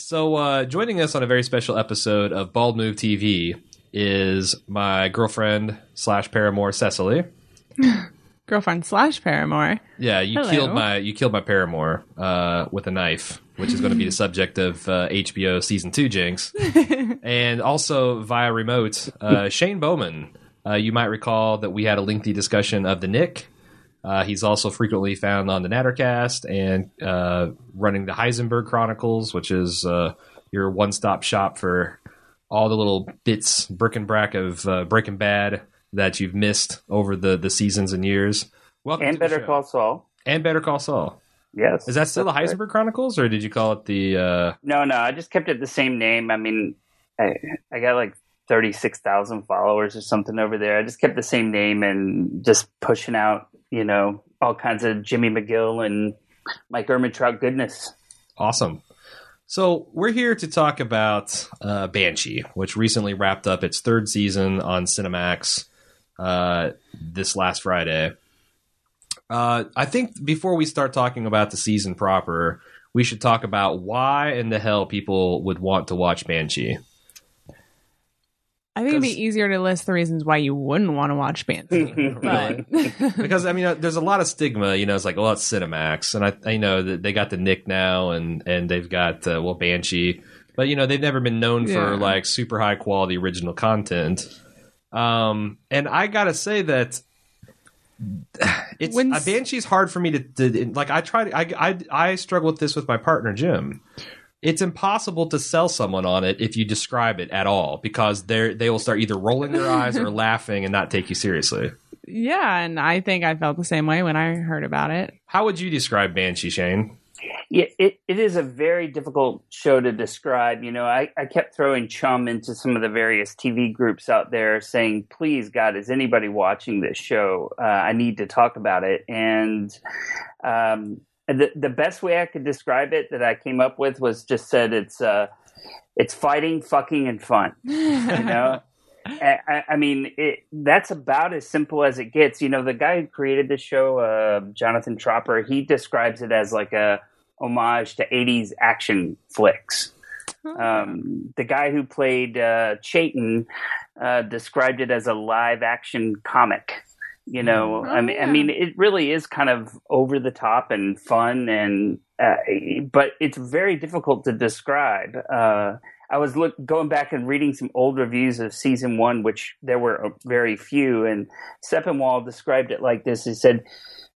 So, uh, joining us on a very special episode of Bald Move TV is my girlfriend slash paramour Cecily. Girlfriend slash paramour. Yeah, you Hello. killed my you killed my paramour uh, with a knife, which is going to be the subject of uh, HBO season two, Jinx, and also via remote, uh, Shane Bowman. Uh, you might recall that we had a lengthy discussion of the Knick. Uh, he's also frequently found on the Nattercast and uh, running the Heisenberg Chronicles, which is uh, your one-stop shop for all the little bits, brick and brack of uh, Breaking Bad that you've missed over the the seasons and years. Welcome and to the Better. Call Saul. and Better Call Saul. Yes. Is that still the That's right. Heisenberg Chronicles, or did you call it the? Uh, No, no, I just kept it the same name. I mean, I, I got like 36,000 followers or something over there. I just kept the same name and just pushing out, you know, all kinds of Jimmy McGill and Mike Ehrmantraut goodness. awesome. So we're here to talk about uh, Banshee, which recently wrapped up its third season on Cinemax uh, this last Friday. Uh, I think before we start talking about the season proper, we should talk about why in the hell people would want to watch Banshee. I think it'd be easier to list the reasons why you wouldn't want to watch Banshee. but because I mean, uh, there's a lot of stigma. You know, it's like, well, it's Cinemax, and I, I know that they got the Knick now, and and they've got uh, well Banshee, but you know they've never been known Yeah. for like super high quality original content. Um, and I gotta say that it's When uh, s- Banshee's hard for me to, to like. I try to, I, I I struggle with this with my partner Jim. It's impossible to sell someone on it if you describe it at all because they they will start either rolling their eyes or laughing and not take you seriously. yeah, and I think I felt the same way when I heard about it. How would you describe Banshee, Shane? Yeah, it, it is a very difficult show to describe. You know, I, I kept throwing chum into some of the various TV groups out there saying, please, God, is anybody watching this show? Uh, I need to talk about it. And um, the, the best way I could describe it that I came up with was just said it's, uh, it's fighting, fucking, and fun. You know? I, I- mean, it, that's about as simple as it gets. You know, the guy who created the show, uh, Jonathan Tropper, he describes it as like a homage to 80s action flicks. Um, the guy who played uh, Chayton uh, described it as a live action comic. You know, Oh, I mean, I mean, it really is kind of over the top and fun, and uh, but it's very difficult to describe. Uh, I was look going back and reading some old reviews of season one, which there were very few, and Sepinwall described it like this: He said,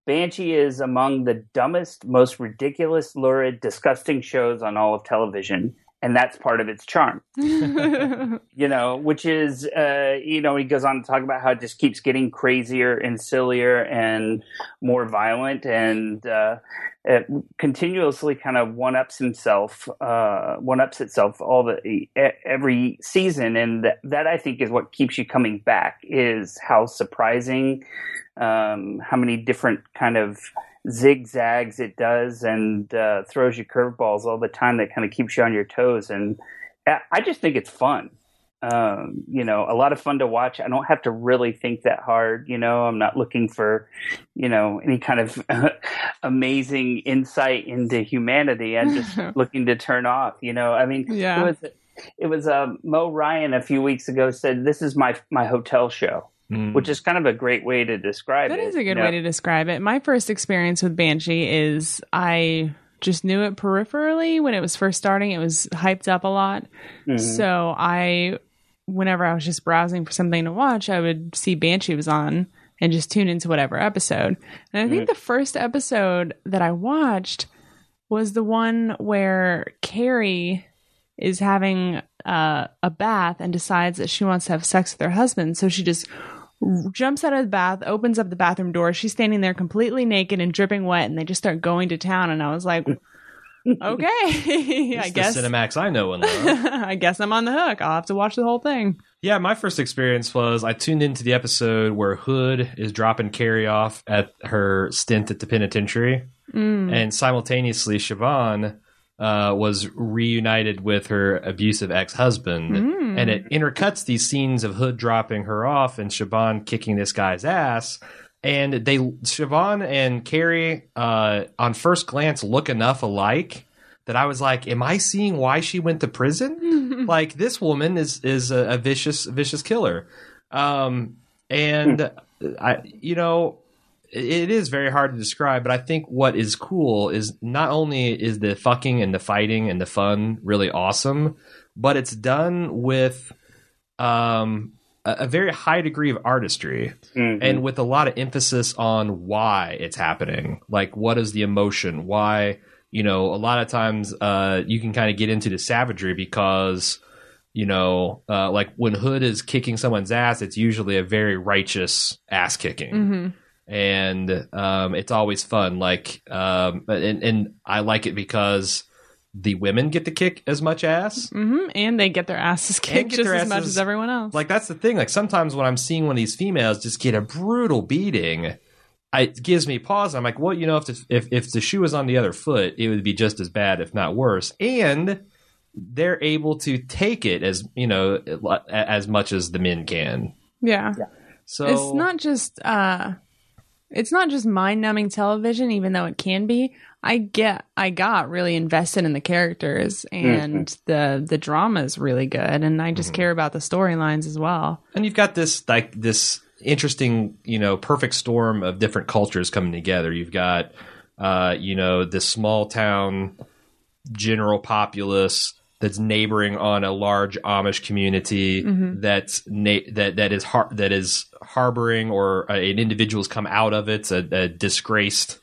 "Banshee is among the dumbest, most ridiculous, lurid, disgusting shows on all of television." And that's part of its charm. You know, which is, uh, you know, he goes on to talk about how it just keeps getting crazier and sillier and more violent and uh, it continuously kind of one ups himself, uh, one ups itself all the every season, and that, that I think is what keeps you coming back is how surprising, um, how many different kind of zigzags it does and uh, throws you curveballs all the time that kind of keeps you on your toes and I- just think it's fun. Um, you know, a lot of fun to watch. I don't have to really think that hard. You know, I'm not looking for, you know, any kind of amazing insight into humanity. I'm just looking to turn off. You know, I mean, Yeah. it was it was um, Mo Ryan a few weeks ago said this is my my hotel show, Mm. which is kind of a great way to describe That it. is a good you know? way to describe it. My first experience with Banshee is I just knew it peripherally when it was first starting. It was hyped up a lot. Mhm. So I, whenever I was just browsing for something to watch, I would see Banshee was on and just tune into whatever episode. And I think the first episode that I watched was the one where Carrie is having uh, a bath and decides that she wants to have sex with her husband. So she just r- jumps out of the bath, opens up the bathroom door. She's standing there completely naked and dripping wet, and they just start going to town. And I was like, okay, I guess. Cinemax I know and love. I guess I'm on the hook. I'll have to watch the whole thing. yeah, my first experience was I tuned into the episode where Hood is dropping Carrie off at her stint at the penitentiary, Mm. and simultaneously Siobhan uh, was reunited with her abusive ex-husband, Mm. and it intercuts these scenes of Hood dropping her off and Siobhan kicking this guy's ass. And they Siobhan and Carrie, uh, on first glance, look enough alike that I was like, am I seeing why she went to prison? like this woman is is a, a vicious vicious killer. Um, and I, you know, it is very hard to describe, but I think what is cool is not only is the fucking and the fighting and the fun really awesome, but it's done with um, a, a very high degree of artistry Mhm. and with a lot of emphasis on why it's happening. Like, what is the emotion? Why, you know, a lot of times uh, you can kind of get into the savagery because, you know, uh, like when Hood is kicking someone's ass, it's usually a very righteous ass kicking hmm and um, it's always fun. Like, um, and, and I like it because the women get to kick as much ass. hmm And they get their asses kicked just their as much as everyone else. Like that's the thing. Like sometimes when I'm seeing one of these females just get a brutal beating, I, it gives me pause. I'm like, well, you know, if the, if if the shoe was on the other foot, it would be just as bad, if not worse. And they're able to take it as you know as much as the men can. yeah. So it's not just uh it's not just mind-numbing television even though it can be. I get i got really invested in the characters and the the drama is really good and i just care about the storylines as well. And you've got this like this interesting you know perfect storm of different cultures coming together. You've got uh you know this small town general populace that's neighboring on a large Amish community that's na- that that is har- that is harboring or uh, an individual's come out of it, a, a disgraced,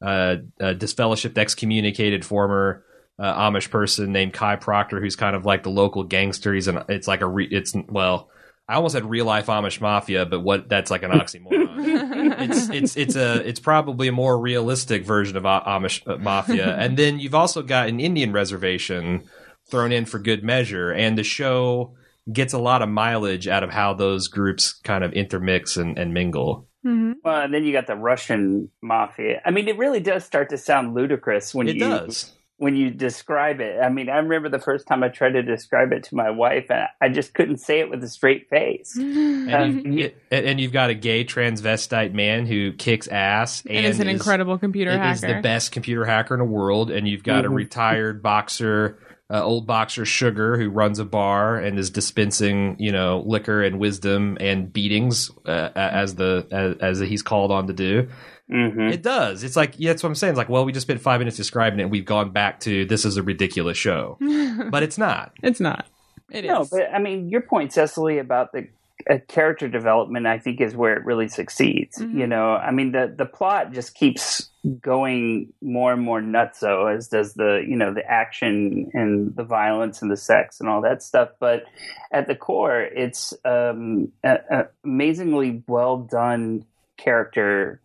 uh, a disfellowshipped, excommunicated former uh, Amish person named Kai Proctor, who's kind of like the local gangster. He's an it's like a re- it's well, I almost said real life Amish mafia, but what that's like an oxymoron. it's it's it's a it's probably a more realistic version of A- Amish uh, mafia. and then you've also got an Indian reservation thrown in for good measure, and the show gets a lot of mileage out of how those groups kind of intermix and, and mingle. mm-hmm. Well, and then you got the Russian mafia. I mean, it really does start to sound ludicrous when It you does. when you describe it. I mean, I remember the first time I tried to describe it to my wife, and I just couldn't say it with a straight face. and And, you, and you've got a gay transvestite man who kicks ass and, is an is- incredible computer hacker is the best computer hacker in the world, and you've got a Mhm. retired boxer, uh, old boxer Sugar, who runs a bar and is dispensing, you know, liquor and wisdom and beatings uh, as the as, as he's called on to do. hmm It does. It's like yeah, that's what I'm saying. It's like, well, we just spent five minutes describing it, and we've gone back to this is a ridiculous show, but it's not. it's not It is. No, but I mean, your point, Cecily, about the uh, character development, I think, is where it really succeeds. Mhm. You know, I mean, the the plot just keeps going more and more nutso, as does the you know the action and the violence and the sex and all that stuff. But at the core, it's um, a, a amazingly well done character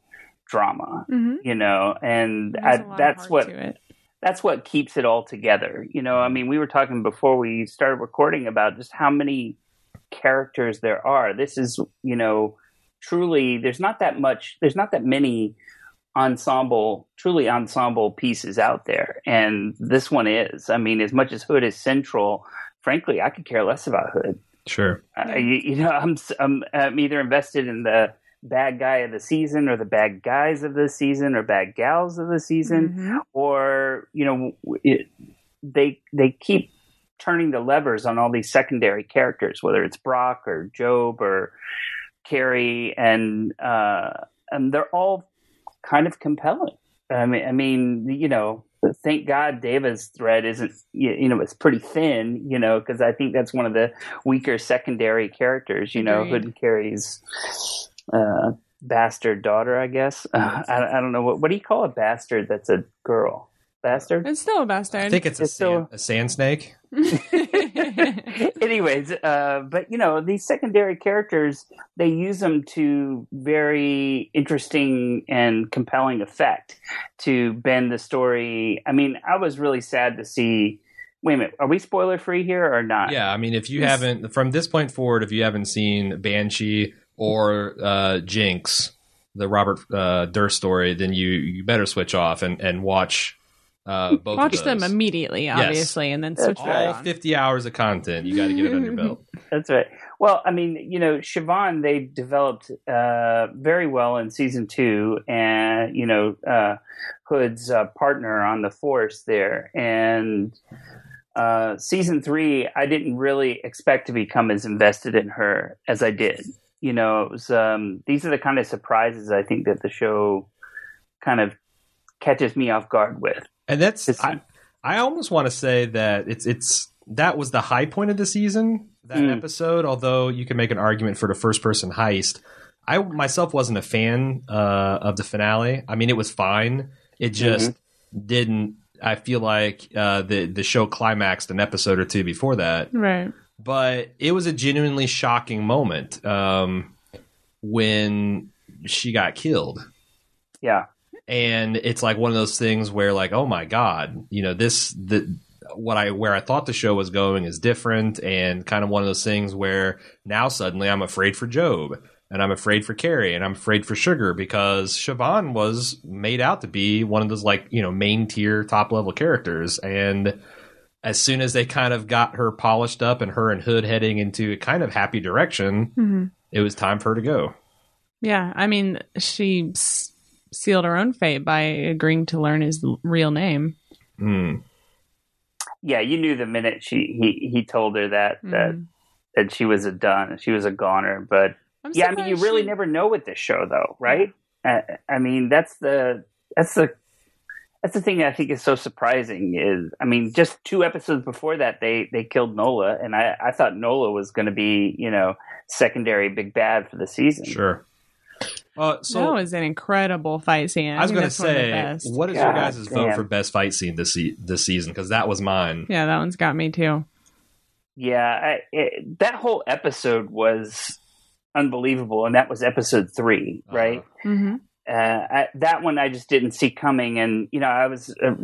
drama. Mhm. You know, and I, a lot of that's what that's what keeps it all together. You know, I mean, we were talking before we started recording about just how many characters there are. This is, you know, truly there's not that much there's not that many ensemble truly ensemble pieces out there and this one is i mean as much as hood is central frankly i could care less about hood Sure. uh, you, you know I'm, s- I'm i'm either invested in the bad guy of the season or the bad guys of the season or bad gals of the season Mhm. or you know it, they they keep turning the levers on all these secondary characters whether it's brock or job or carrie and uh and they're all kind of compelling. I mean i mean you know thank god david's thread isn't you, know it's pretty thin you know because i think that's one of the weaker secondary characters you know Agreed. hood and carrie's uh bastard daughter i guess. Uh, I, I don't know what what do you call a bastard that's a girl bastard It's still a bastard. I think it's a, It's still- sand, a sand snake. anyways uh but you know these secondary characters they use them to very interesting and compelling effect to bend the story i mean i was really sad to see wait a minute are we spoiler free here or not Yeah, I mean, if you Yes. haven't from this point forward, if you haven't seen Banshee or uh, Jinx, the Robert uh, Durst story, then you you better switch off and and watch Uh, both Watch of them immediately, obviously, and then That's switch all 50 hours of content. You got to get it on your belt. That's right. Well, I mean, you know, Siobhan, they developed uh, very well in season two, and you know, uh, Hood's uh, partner on the Force there, and uh, season three, I didn't really expect to become as invested in her as I did. You know, it was um, these are the kind of surprises I think that the show kind of catches me off guard with. And that's I, I almost want to say that it's it's that was the high point of the season that Mm. episode. Although you can make an argument for the first person heist, I myself wasn't a fan uh, of the finale. I mean, it was fine. It just didn't. I feel like uh, the the show climaxed an episode or two before that, Right. but it was a genuinely shocking moment um, when she got killed Yeah, and it's like one of those things where like oh my god you know this the what i where i thought the show was going is different and kind of one of those things where now suddenly i'm afraid for job and i'm afraid for carrie and i'm afraid for sugar because siobhan was made out to be one of those like you know main tier top level characters. And as soon as they kind of got her polished up and her and hood heading into a kind of happy direction hmm it was time for her to go. Yeah, I mean, she s- sealed her own fate by agreeing to learn his real name. Hmm. yeah. You knew the minute she he he told her that that Mhm. that she was a done, she was a goner, but. I'm yeah, I mean, you surprised really never know with this show, though, right? Uh, I mean, that's the that's the that's the thing I think is so surprising. Is I mean, just two episodes before that, they they killed Nola, and I I thought Nola was going to be you know secondary big bad for the season. Sure. Uh, so that was an incredible fight scene. I was going going to to say, what is your God guys' vote for best fight scene this se- this season? Because that was mine. Yeah, that one's got me too. Yeah, I, it, that whole episode was unbelievable, and that was episode three, Uh-huh. right? hmm uh, I, that one I just didn't see coming. And you know, I was uh,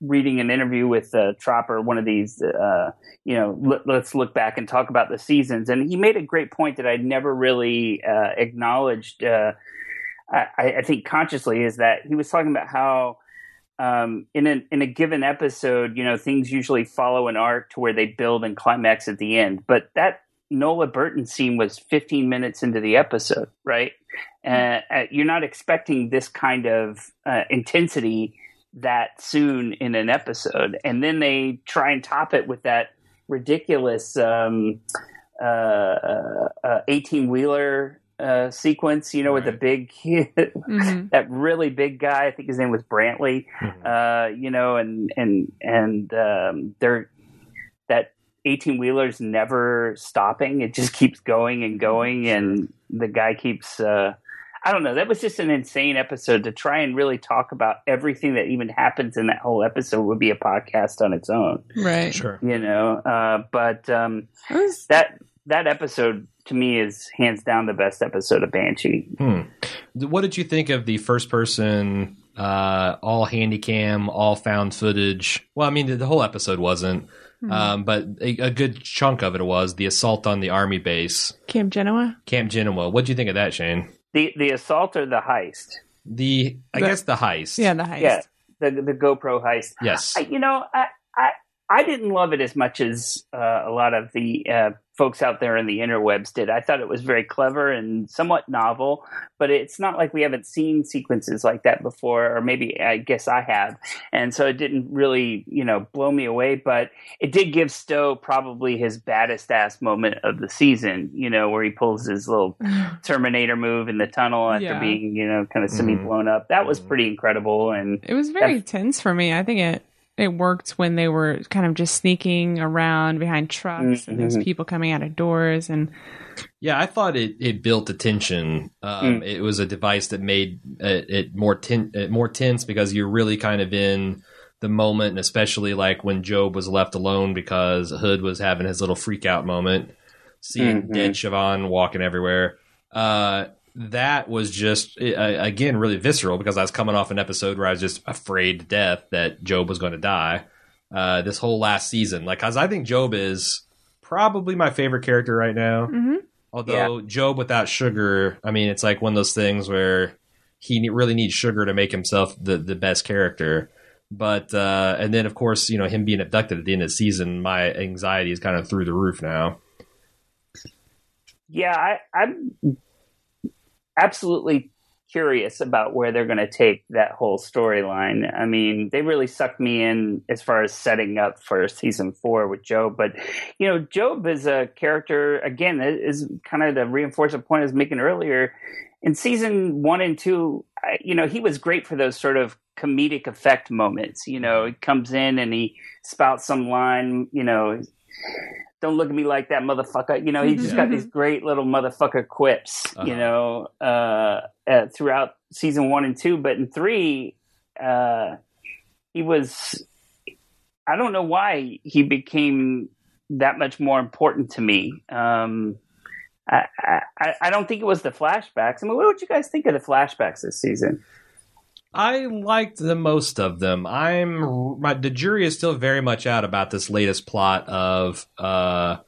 reading an interview with uh, Tropper, one of these. Uh, you know, let, let's look back and talk about the seasons. And he made a great point that I'd never really uh, acknowledged. Uh, I, I think consciously is that he was talking about how. Um, in a in a given episode, you know, things usually follow an arc to where they build and climax at the end. But that Nola Burton scene was 15 minutes into the episode, right? Uh, uh, you're not expecting this kind of uh, intensity that soon in an episode, and then they try and top it with that ridiculous um, eighteen wheeler uh, sequence. You know, with the big, hmm that really big guy. I think his name was Brantley Mhm. uh, you know, and and and um, they're that eighteen wheelers never stopping. It just keeps going and going, and the guy keeps. Uh, I don't know. That was just an insane episode to try and really talk about everything that even happens in that whole episode would be a podcast on its own, Right. Sure. you know. Uh, but um, was- that that episode to me is hands down the best episode of Banshee. Hmm. What did you think of the first person, uh, all handy cam, all found footage? Well, I mean, the, the whole episode wasn't, Mhm. um, but a, a good chunk of it was the assault on the army base, Camp Genoa. Camp Genoa. What'd you think of that, Shane? The the assault or the heist? The, I The- guess the heist. Yeah, the heist. Yeah, the the GoPro heist. Yes. I, you know, I, I I didn't love it as much as uh, a lot of the uh, folks out there in the interwebs did. I thought it was very clever and somewhat novel, but it's not like we haven't seen sequences like that before, or maybe I guess I have, and so it didn't really, you know, blow me away. But it did give Stowe probably his baddest ass moment of the season. You know, where he pulls his little Terminator move in the tunnel after Yeah. being, you know, kind of semi blown up. That was Mhm. pretty incredible, and It was very That's- tense for me. I think it it worked when they were kind of just sneaking around behind trucks and there's Mhm. people coming out of doors and Yeah, I thought it, it built attention tension. Um, It was a device that made it, it more ten, it more tense because you're really kind of in the moment, and especially like when Job was left alone because Hood was having his little freak out moment, seeing Mhm. dead Siobhan walking everywhere. Uh, that was just uh, again really visceral because I was coming off an episode where I was just afraid to death that Job was going to die. Uh, this whole last season, like, cause I think Job is probably my favorite character right now. Mhm. Although Job without sugar, I mean, it's like one of those things where he really needs sugar to make himself the, the best character. But uh, and then of course you know him being abducted at the end of the season, my anxiety is kind of through the roof now. Yeah, I, I'm absolutely curious about where they're going to take that whole storyline. I mean, they really sucked me in as far as setting up for season four with Job. But, you know, Job is a character, again, is kind of the reinforce a point I was making earlier. In season one and two, you know, he was great for those sort of comedic effect moments. You know, he comes in and he spouts some line, you know, don't look at me like that, motherfucker. You know, he just got these great little motherfucker quips, uh-huh. you know, uh, uh, throughout season one and two. But in three, uh, he was, I don't know why he became that much more important to me. Um, I, I, I don't think it was the flashbacks. I mean, what would you guys think of the flashbacks this season? I liked the most of them. I'm my the jury is still very much out about this latest plot of uh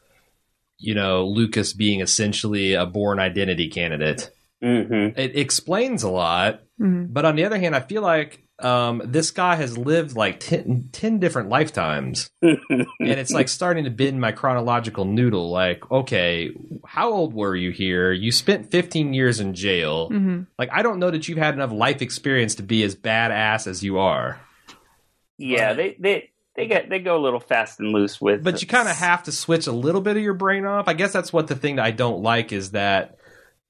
you know Lucas being essentially a Bourne Identity candidate. Mm-hmm. It explains a lot, mm-hmm. but on the other hand, I feel like um, this guy has lived like 10, 10 different lifetimes. and it's like starting to bend my chronological noodle. Like, okay, how old were you here? You spent 15 years in jail. Mm-hmm. Like, I don't know that you've had enough life experience to be as badass as you are. Yeah, but, they, they, they get they go a little fast and loose with but you kind of have to switch a little bit of your brain off i guess that's what the thing that i don't like is that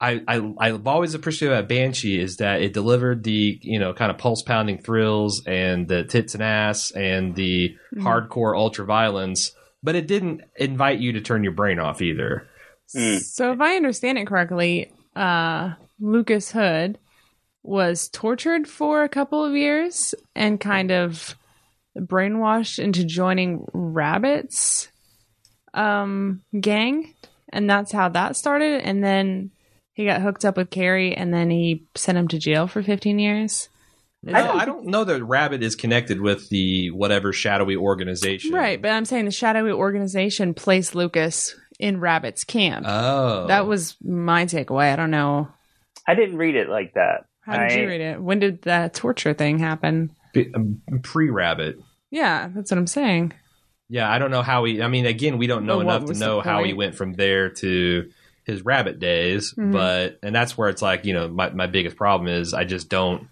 I, I I've always appreciated about Banshee is that it delivered the you know kind of pulse pounding thrills and the tits and ass and the mm. hardcore ultra violence, but it didn't invite you to turn your brain off either. Mm. So if I understand it correctly, uh, Lucas Hood was tortured for a couple of years and kind of brainwashed into joining Rabbit's um, gang, and that's how that started. And then he got hooked up with Carrie and then he sent him to jail for 15 years. No, I, don't, I don't know that Rabbit is connected with the whatever shadowy organization. Right, but I'm saying the shadowy organization placed Lucas in Rabbit's camp. Oh. That was my takeaway. I don't know. I didn't read it like that. How did I... you read it? When did that torture thing happen? Um, Pre Rabbit. Yeah, that's what I'm saying. Yeah, I don't know how he. I mean, again, we don't know well, enough to know how he went from there to his rabbit days, mm-hmm. but and that's where it's like you know my my biggest problem is I just don't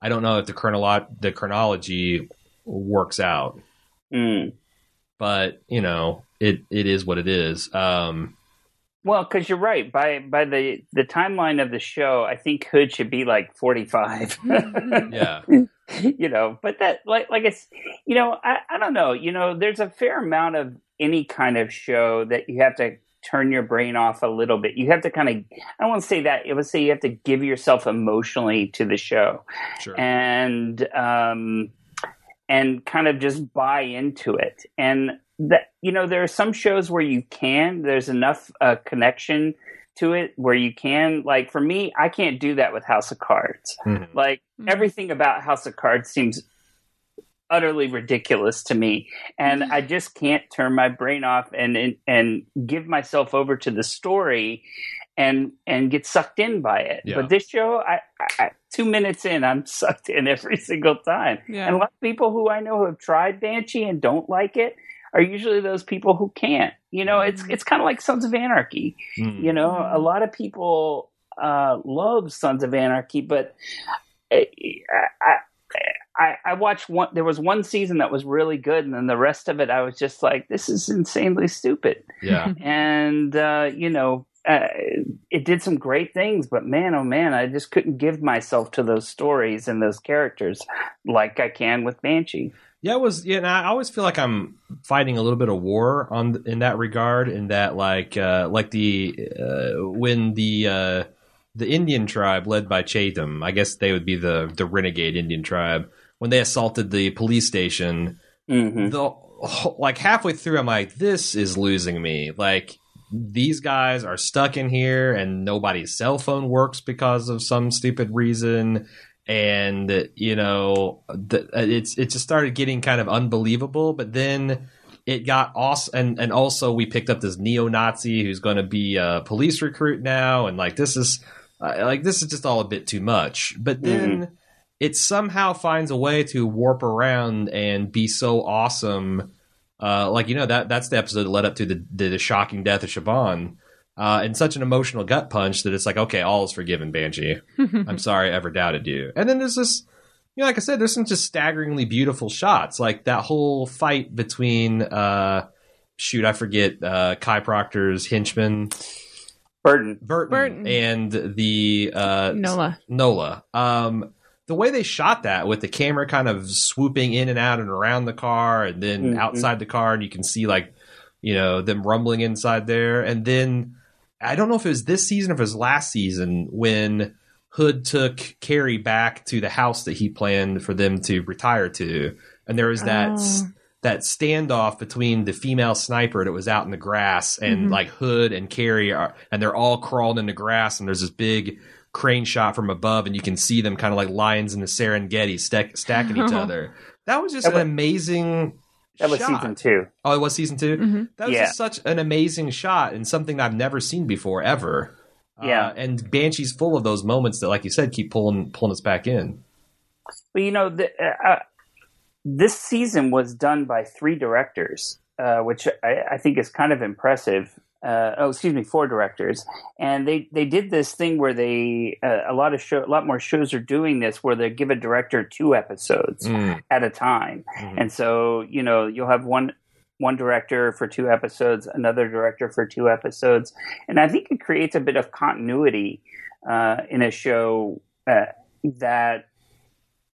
I don't know if the chronolo- the chronology works out. Mm. But you know it it is what it is. Um, well, because you're right. By by the the timeline of the show, I think Hood should be like 45. yeah. you know, but that like like it's you know I I don't know. You know, there's a fair amount of any kind of show that you have to turn your brain off a little bit. You have to kind of, I don't want to say that, it would say you have to give yourself emotionally to the show. Sure. And, um, and kind of just buy into it. And that, you know, there are some shows where you can, there's enough uh, connection to it where you can like for me i can't do that with house of cards mm-hmm. like mm-hmm. everything about house of cards seems utterly ridiculous to me and mm-hmm. i just can't turn my brain off and, and and give myself over to the story and and get sucked in by it yeah. but this show I, I, two minutes in i'm sucked in every single time yeah. and a lot of people who i know who have tried banshee and don't like it are usually those people who can't you know it's mm-hmm. it's kind of like sons of anarchy mm. you know a lot of people uh, love sons of anarchy but I, I, I, I watched one. There was one season that was really good, and then the rest of it, I was just like, "This is insanely stupid." Yeah. and uh, you know, uh, it did some great things, but man, oh man, I just couldn't give myself to those stories and those characters like I can with Banshee. Yeah, it was. Yeah, and I always feel like I'm fighting a little bit of war on in that regard. In that, like, uh, like the uh, when the uh, the Indian tribe led by Chatham, I guess they would be the the renegade Indian tribe when they assaulted the police station, mm-hmm. the like halfway through, I'm like, this is losing me. Like these guys are stuck in here, and nobody's cell phone works because of some stupid reason. And you know, the, it's it just started getting kind of unbelievable. But then it got awesome, and and also we picked up this neo-Nazi who's going to be a police recruit now, and like this is uh, like this is just all a bit too much. But then. Mm-hmm it somehow finds a way to warp around and be so awesome. Uh, like you know that that's the episode that led up to the the, the shocking death of Siobhan. Uh, and such an emotional gut punch that it's like, okay, all is forgiven, Banshee. I'm sorry I ever doubted you. And then there's this, you know, like I said, there's some just staggeringly beautiful shots, like that whole fight between, uh, shoot, I forget, uh, Kai Proctor's henchman, Burton. Burton, Burton. and the uh, Nola. Nola. Um, the way they shot that with the camera kind of swooping in and out and around the car and then Mhm. outside the car, and you can see like, you know, them rumbling inside there. And then I don't know if it was this season or if it was last season when Hood took Carrie back to the house that he planned for them to retire to. And there was that Oh. That standoff between the female sniper that was out in the grass and Mhm. like Hood and Carrie are and they're all crawled in the grass and there's this big crane shot from above and you can see them kind of like lions in the Serengeti stack, stacking each other. That was just That an was- amazing That was shot. season two. Oh, it was season 2 Mhm. That was Yeah. just such an amazing shot and something I've never seen before ever. Yeah. Uh, and Banshee's full of those moments that, like you said, keep pulling pulling us back in. Well, you know, the, uh, uh, this season was done by three directors, uh, which I, I think is kind of impressive. Uh, oh, excuse me, four directors, and they they did this thing where they uh, a lot of show a lot more shows are doing this where they give a director two episodes Mm. at a time, Mhm. and so you know you'll have one one director for two episodes, another director for two episodes, and I think it creates a bit of continuity uh, in a show uh, that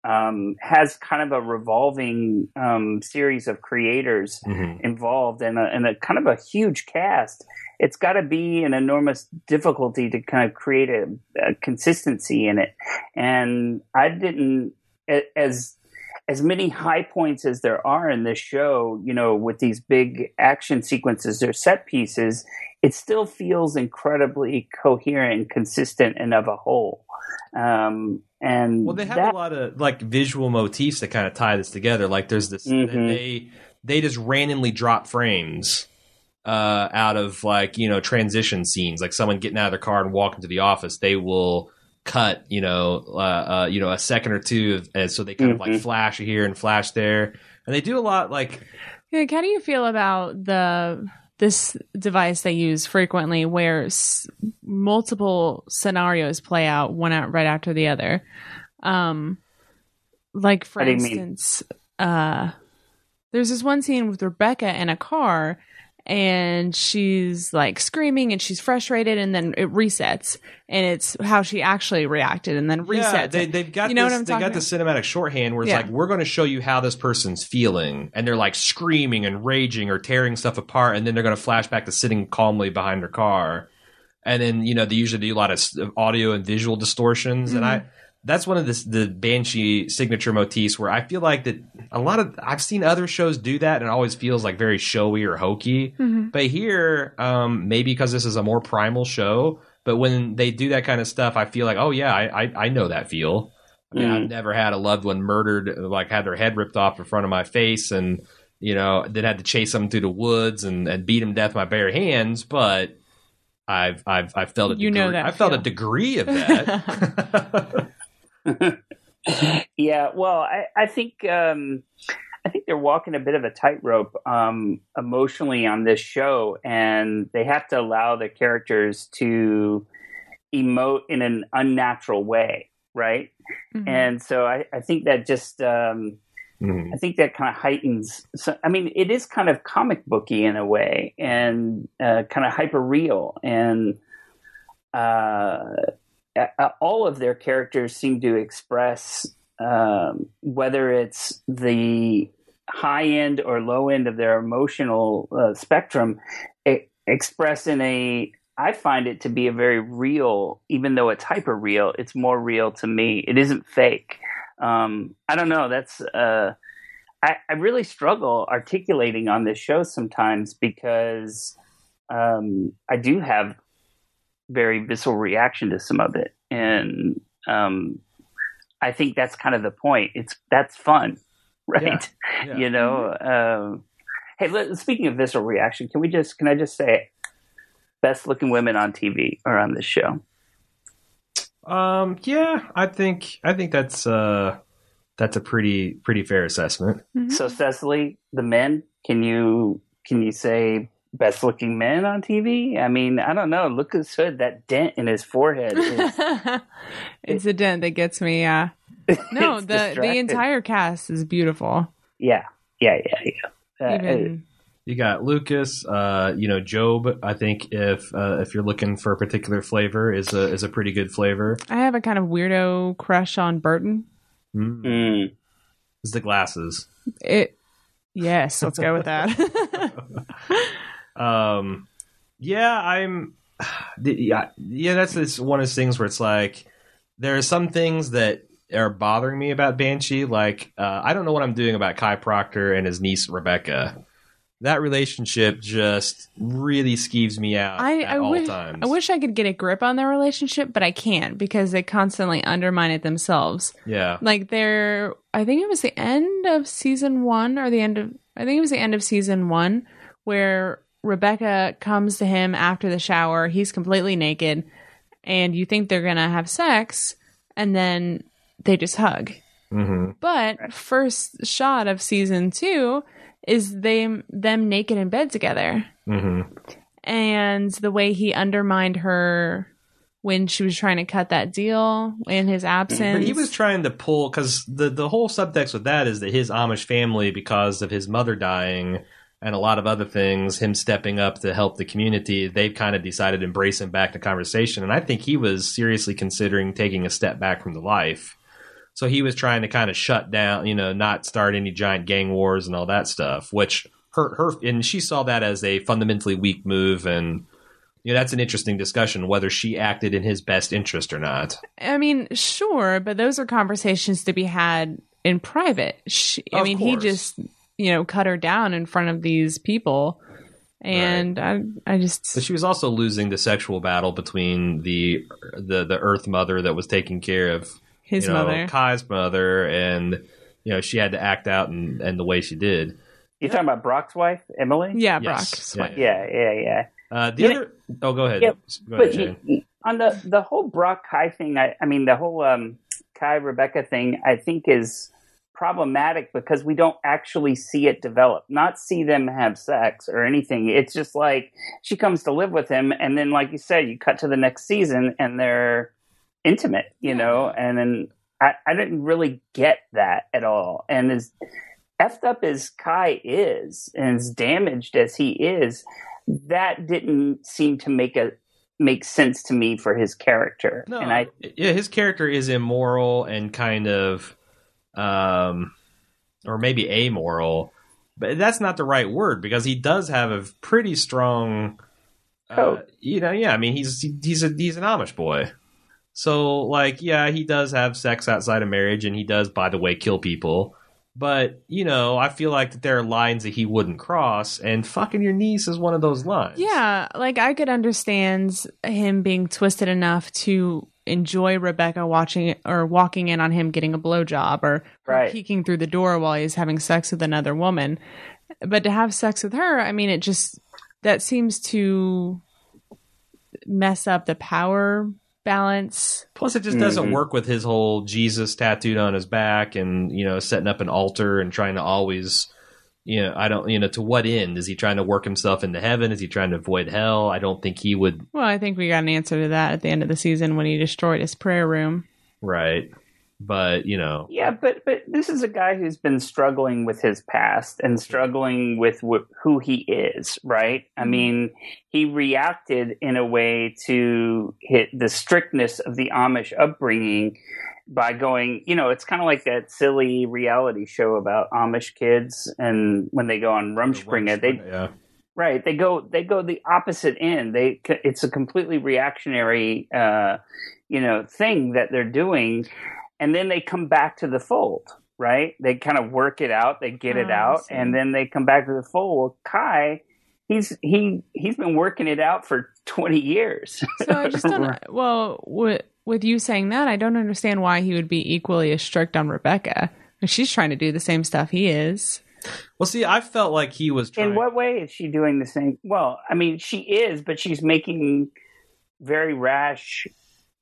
um, has kind of a revolving um, series of creators Mhm. involved and a, and a kind of a huge cast. It's got to be an enormous difficulty to kind of create a, a consistency in it. And I didn't as as many high points as there are in this show, you know, with these big action sequences or set pieces, it still feels incredibly coherent and consistent and of a whole. Um, and Well, they have that, a lot of like visual motifs that kind of tie this together. Like there's this Mhm. they they just randomly drop frames uh, out of like you know transition scenes, like someone getting out of their car and walking to the office. They will cut you know uh, uh, you know a second or two, and so they kind of like Mhm. flash here and flash there, and they do a lot like Like, how do you feel about the this device they use frequently, where s- multiple scenarios play out one out right after the other? Um, like for instance, uh, there's this one scene with Rebecca in a car. And she's like screaming and she's frustrated, and then it resets, and it's how she actually reacted, and then resets. Yeah, they, they've got You know this, what I'm they got the cinematic shorthand where it's Yeah. like we're going to show you how this person's feeling, and they're like screaming and raging or tearing stuff apart, and then they're going to flash back to sitting calmly behind their car, and then you know they usually do a lot of of audio and visual distortions, and I mm-hmm. That's one of the the Banshee signature motifs where I feel like that a lot of I've seen other shows do that, and it always feels like very showy or hokey. Mhm. But here, um, maybe because this is a more primal show, but when they do that kind of stuff, I feel like, oh yeah, I I, I know that feel. I mean, Mhm. I've never had a loved one murdered, like had their head ripped off in front of my face, and you know, then had to chase them through the woods and, and beat them to death with my bare hands. But I've I've I've felt a You degree, know that I felt a degree of that. yeah, well, I, I think um, I think they're walking a bit of a tightrope um, emotionally on this show, and they have to allow the characters to emote in an unnatural way, right? Mhm. And so I, I think that just um, Mhm. I think that kind of heightens. So, I mean, it is kind of comic booky in a way, and uh, kind of hyper real, and uh, all of their characters seem to express um, whether it's the high end or low end of their emotional uh, spectrum, e- express in a. I find it to be a very real, even though it's hyper real. It's more real to me. It isn't fake um, I don't know. That's uh, I, I really struggle articulating on this show sometimes because um, I do have very visceral reaction to some of it, and um, I think that's kind of the point. It's that's fun, right? Yeah. You know. Um, hey, let, speaking of visceral reaction, can we just can I just say, best looking women on TV are on this show? Um, yeah, I think I think that's uh that's a pretty pretty fair assessment. Mm-hmm. So Cecily, the men, can you can you say best looking men on TV? I mean, I don't know. Lucas Hood, that dent in his forehead is it's a dent that gets me. Yeah. No, it's the the entire cast is beautiful. Yeah, yeah, yeah, yeah. Uh, Even You got Lucas, uh, you know Job. I think if uh, if you're looking for a particular flavor, is a is a pretty good flavor. I have a kind of weirdo crush on Burton. Mm. mm. Is the glasses. It. Yes, let's go with that. Um, yeah, I'm. Yeah, yeah. That's it's one of those things where it's like there are some things that are bothering me about Banshee. Like uh, I don't know what I'm doing about Kai Proctor and his niece Rebecca. That relationship just really skeeves me out I, at I all wish times. I wish I could get a grip on their relationship, but I can't because they constantly undermine it themselves. Yeah, Like they're, I think it was the end of season one or the end of, I think it was the end of season one where Rebecca comes to him after the shower. He's completely naked, and you think they're gonna have sex, and then they just hug. hmm But first shot of season two is them them naked in bed together hmm and the way he undermined her when she was trying to cut that deal in his absence. But he was trying to pull because the the whole subtext with that is that his Amish family, because of his mother dying and a lot of other things, him stepping up to help the community, they've kind of decided to embrace him back to conversation. And I think he was seriously considering taking a step back from the life. So he was trying to kind of shut down, you know, not start any giant gang wars and all that stuff, which hurt her. And she saw that as a fundamentally weak move. And, you know, that's an interesting discussion whether she acted in his best interest or not. I mean, sure, but those are conversations to be had in private. She, I Of mean, he just you know cut her down in front of these people, and I I just But she was also losing the sexual battle between the the the Earth Mother that was taking care of his you know, mother. Kai's mother, and you know she had to act out and and the way she did. You talking about Brock's wife, Emily? Yeah, Yes. Brock. Yeah, yeah, yeah, yeah. Uh, the You other, oh, go ahead. Yeah, go ahead, But Shane. y- on the the whole Brock Kai thing, I, I mean the whole um, Kai Rebecca thing, I think is problematic because we don't actually see it develop, not see them have sex or anything. It's just like she comes to live with him, and then, like you said, you cut to the next season and they're intimate, you know, and then I, I didn't really get that at all. And as effed up as Kai is, and as damaged as he is, that didn't seem to make a make sense to me for his character. No, And I yeah, his character is immoral and kind of, um, or maybe amoral, but that's not the right word because he does have a pretty strong, uh, Code. you know, yeah. I mean, he's he's a he's an Amish boy, so like, yeah, he does have sex outside of marriage, and he does, by the way, kill people. But you know, I feel like that there are lines that he wouldn't cross, and fucking your niece is one of those lines. Yeah, like I could understand him being twisted enough to enjoy Rebecca watching or walking in on him getting a blowjob or Right. peeking through the door while he's having sex with another woman. But to have sex with her, I mean, it just that seems to mess up the power balance. Plus, it just doesn't Mhm. work with his whole Jesus tattooed on his back, and you know, setting up an altar and trying to always, you know, I don't, you know, to what end is he trying to work himself into heaven? Is he trying to avoid hell? I don't think he would. Well, I think we got an answer to that at the end of the season when he destroyed his prayer room. Right, but you know, yeah, but but this is a guy who's been struggling with his past and struggling with wh- who he is, right? I Mhm. mean, he reacted in a way to hit the strictness of the Amish upbringing by going, you know, it's kind of like that silly reality show about Amish kids and when they go on Rumspringa, they yeah, Right. They go they go the opposite end. They it's a completely reactionary uh you know thing that they're doing and then they come back to the fold, right? They kind of work it out, they get it Oh, I out and then they come back to the fold. Well, Kai he's he he's been working it out for 20 years. So I just don't. Well, with with you saying that, I don't understand why he would be equally as strict on Rebecca. She's trying to do the same stuff he is. Well, see, I felt like he was. Trying, In what way is she doing the same? Well, I mean, she is, but she's making very rash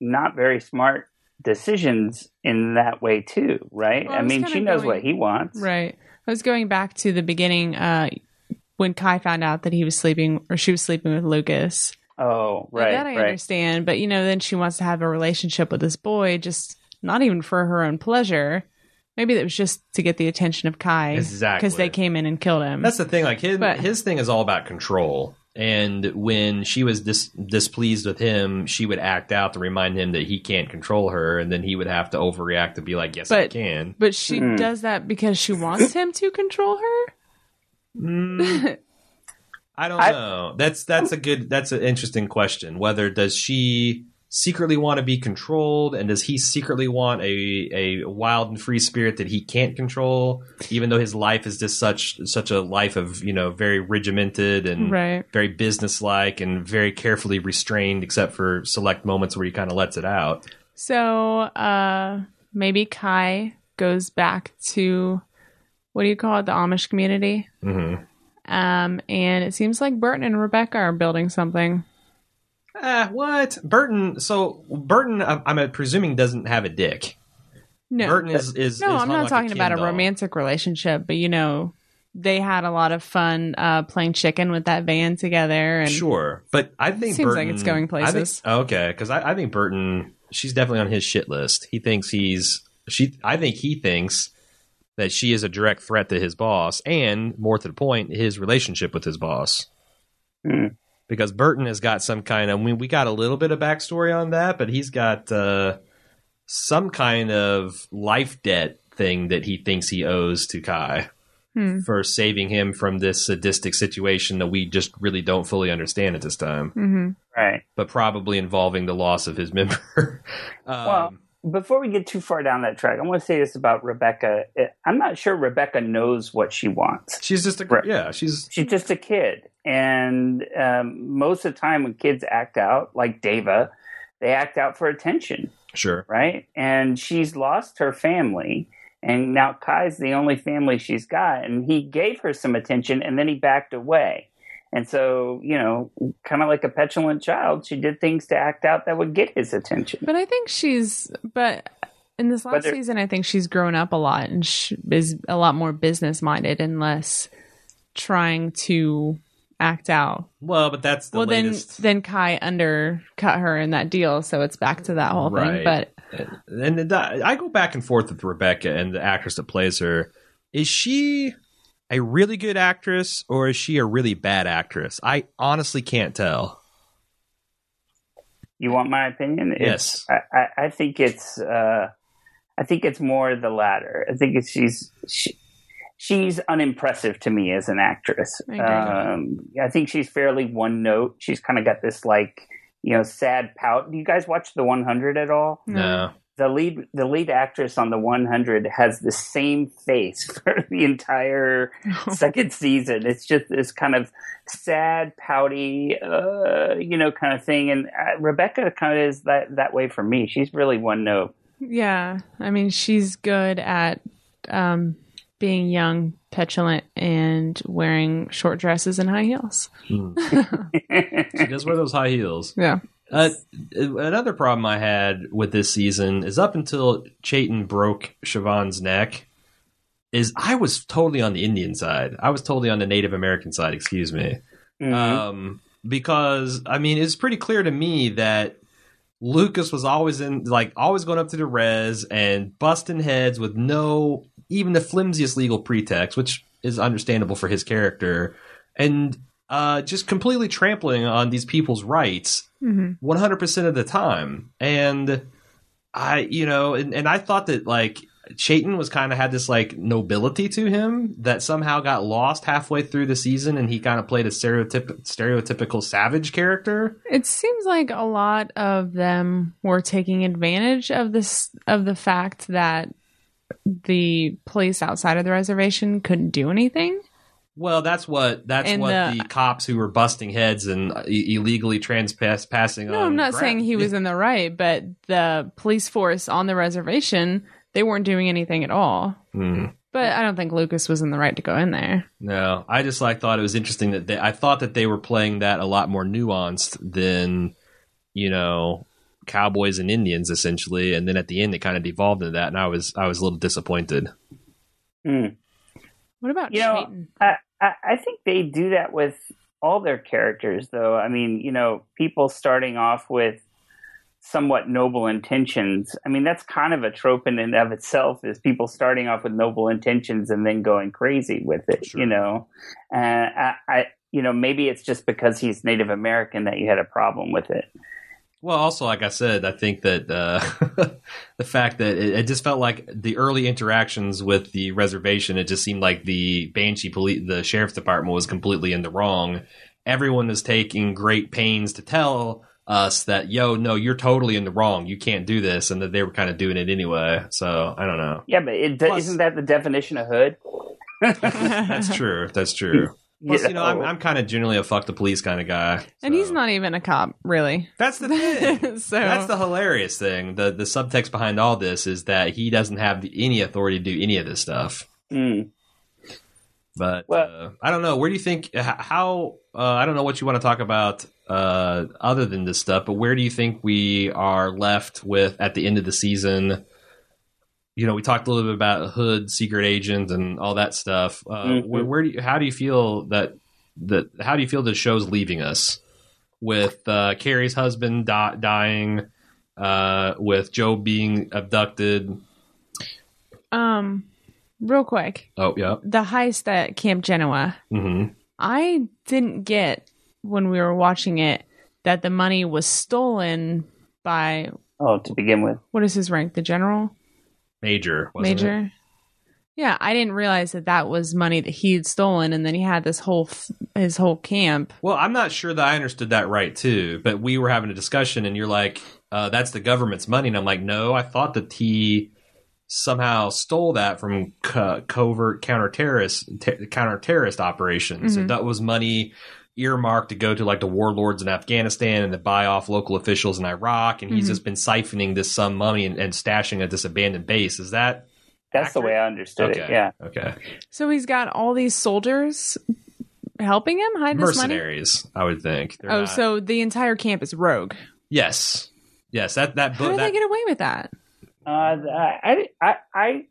not very smart decisions in that way too, right? Well, I I mean, she knows going- what he wants. Right. I was going back to the beginning uh, when Kai found out that he was sleeping or she was sleeping with Lucas. Oh, Like, right, that I right. understand, but you know, then she wants to have a relationship with this boy, just not even for her own pleasure. Maybe that was just to get the attention of Kai, Exactly. because they came in and killed him. That's the thing. Like his But- his thing is all about control. And when she was dis- displeased with him, she would act out to remind him that he can't control her, and then he would have to overreact to be like, "Yes, I can." but she Mm. does that because she wants him to control her. Mm, I don't I- know. That's that's a good. That's an interesting question. Whether does she secretly want to be controlled, and does he secretly want a a wild and free spirit that he can't control, even though his life is just such such a life of you know very regimented and Right. very businesslike and very carefully restrained, except for select moments where he kind of lets it out. So uh maybe Kai goes back to what do you call it, the Amish community? hmm Um, and it seems like Burton and Rebecca are building something. Ah, what Burton? So Burton, I'm, I'm presuming doesn't have a dick. No, Burton is is no, is I'm not like talking about a romantic relationship, but you know, they had a lot of fun uh, playing chicken with that van together, and Sure, but I think Seems like it's going I think- places. okay, because I, I think Burton, she's definitely on his shit list. He thinks he's she. I think he thinks that she is a direct threat to his boss, and more to the point, his relationship with his boss. Hmm. Because Burton has got some kind of. I mean, we got a little bit of backstory on that, but he's got uh, some kind of life debt thing that he thinks he owes to Kai Hmm. for saving him from this sadistic situation that we just really don't fully understand at this time, hmm Right. but probably involving the loss of his member. um, Well, before we get too far down that track, I want to say this about Rebecca. I'm not sure Rebecca knows what she wants. she's just a yeah. She's She's just a kid, and um, most of the time when kids act out, like Deva, they act out for attention, sure. right? And she's lost her family, and now Kai's the only family she's got, and he gave her some attention, and then he backed away. And so, you know, kind of like a petulant child, she did things to act out that would get his attention. But I think she's, but in this last Whether- season, I think she's grown up a lot and she is a lot more business minded and less trying to act out. Well, but that's the well, latest. then then Kai undercut her in that deal, so it's back to that whole Right. thing. But and the, I go back and forth with Rebecca and the actress that plays her. Is she a really good actress or is she a really bad actress? I honestly can't tell. You want my opinion? Yes. I, I, I think it's uh, I think it's more the latter. I think it's she's she, she's unimpressive to me as an actress. I. Um, I think she's fairly one note. She's kind of got this like you know sad pout. Do you guys watch the 100 at all? No. The lead the lead actress on the 100 has the same face for the entire second season. It's just this kind of sad, pouty, uh, you know, kind of thing. And uh, Rebecca kind of is that that way for me. She's really one note. yeah, I mean, she's good at um, being young, petulant, and wearing short dresses and high heels. Hmm. She does wear those high heels. Yeah. Uh, another problem I had with this season is up until Chayton broke Siobhan's neck, is I was totally on the Indian side. I was totally on the Native American side, excuse me. Mhm. Um, because I mean, it's pretty clear to me that Lucas was always in, like, always going up to the res and busting heads with no, even the flimsiest legal pretext, which is understandable for his character, and uh, just completely trampling on these people's rights hmm 100% of the time. And I, you know, and, and I thought that like Chayton was kind of had this like nobility to him that somehow got lost halfway through the season and he kind of played a stereotyp- stereotypical savage character. It seems like a lot of them were taking advantage of this of the fact that the police outside of the reservation couldn't do anything. Well, that's what that's And what the- the, cops who were busting heads and uh, illegally transpass passing No, on. I'm not gra- saying he was in the right, but the police force on the reservation, they weren't doing anything at all. Hmm. But I don't think Lucas was in the right to go in there. No, I just like thought it was interesting that they, I thought that they were playing that a lot more nuanced than you know cowboys and Indians essentially, and then at the end it kind of devolved into that, and I was I was a little disappointed. Mm. What about You know, Chayton? I, I I think they do that with all their characters, though. I mean, you know, people starting off with somewhat noble intentions. I mean, that's kind of a trope in and of itself. Is people starting off with noble intentions and then going crazy with it. Sure. You know, And I, I you know maybe it's just because he's Native American that you had a problem with it. Well, also, like I said, I think that uh, the fact that it, it just felt like the early interactions with the reservation, it just seemed like the Banshee police, the sheriff's department was completely in the wrong. Everyone was taking great pains to tell us that, yo, no, you're totally in the wrong. You can't do this. And that they were kind of doing it anyway. So I don't know. Yeah, but it, Plus- isn't that the definition of hood? That's true. That's true. Plus, you know, I'm, I'm kind of generally a fuck the police kind of guy. and so- he's not even a cop, really. That's the thing. so That's the hilarious thing. The the subtext behind all this is that he doesn't have any authority to do any of this stuff. Mm. But Well- uh, I don't know. Where do you think? How? Uh, I don't know what you want to talk about uh, other than this stuff. But where do you think we are left with at the end of the season? You know, we talked a little bit about Hood, Secret Agent, and all that stuff. Uh, Mhm. where, where do you? How do you feel that that? How do you feel the show's leaving us with uh, Carrie's husband di- dying? Uh, with Job being abducted. um real quick. Oh, yeah. The heist at Camp Genoa. hmm I didn't get when we were watching it that the money was stolen by Oh, to begin with. what is his rank? The general? Major. wasn't it? Major? Yeah, I didn't realize that that was money that he'd stolen and then he had this whole f- his whole camp. Well, I'm not sure that I understood that right too, but we were having a discussion, and you're like, uh, "That's the government's money," and I'm like, "No, I thought that he somehow stole that from co- covert counter terrorist ter- counter terrorist operations. Mhm. That was money earmarked to go to like the warlords in Afghanistan and to buy off local officials in Iraq, and he's Mhm. just been siphoning this some money and, and stashing at this abandoned base. Is that That's the way I understood okay? it. Yeah. okay. So he's got all these soldiers helping him hide this money. Mercenaries, I would think. They're Oh, not- so the entire camp is rogue. yes, yes. That that How book. did that, they get away with that? Uh, I, I, I,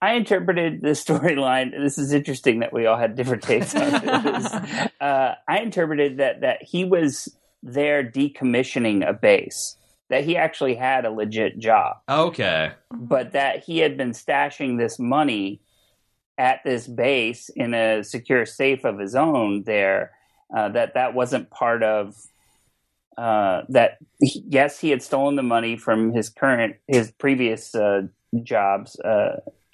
I interpreted the storyline. This is interesting that we all had different takes on this. uh, I interpreted that that he was there decommissioning a base. That he actually had a legit job, okay. but that he had been stashing this money at this base in a secure safe of his own. There, uh, that that wasn't part of uh, that he- yes, he had stolen the money from his current, his previous uh, jobs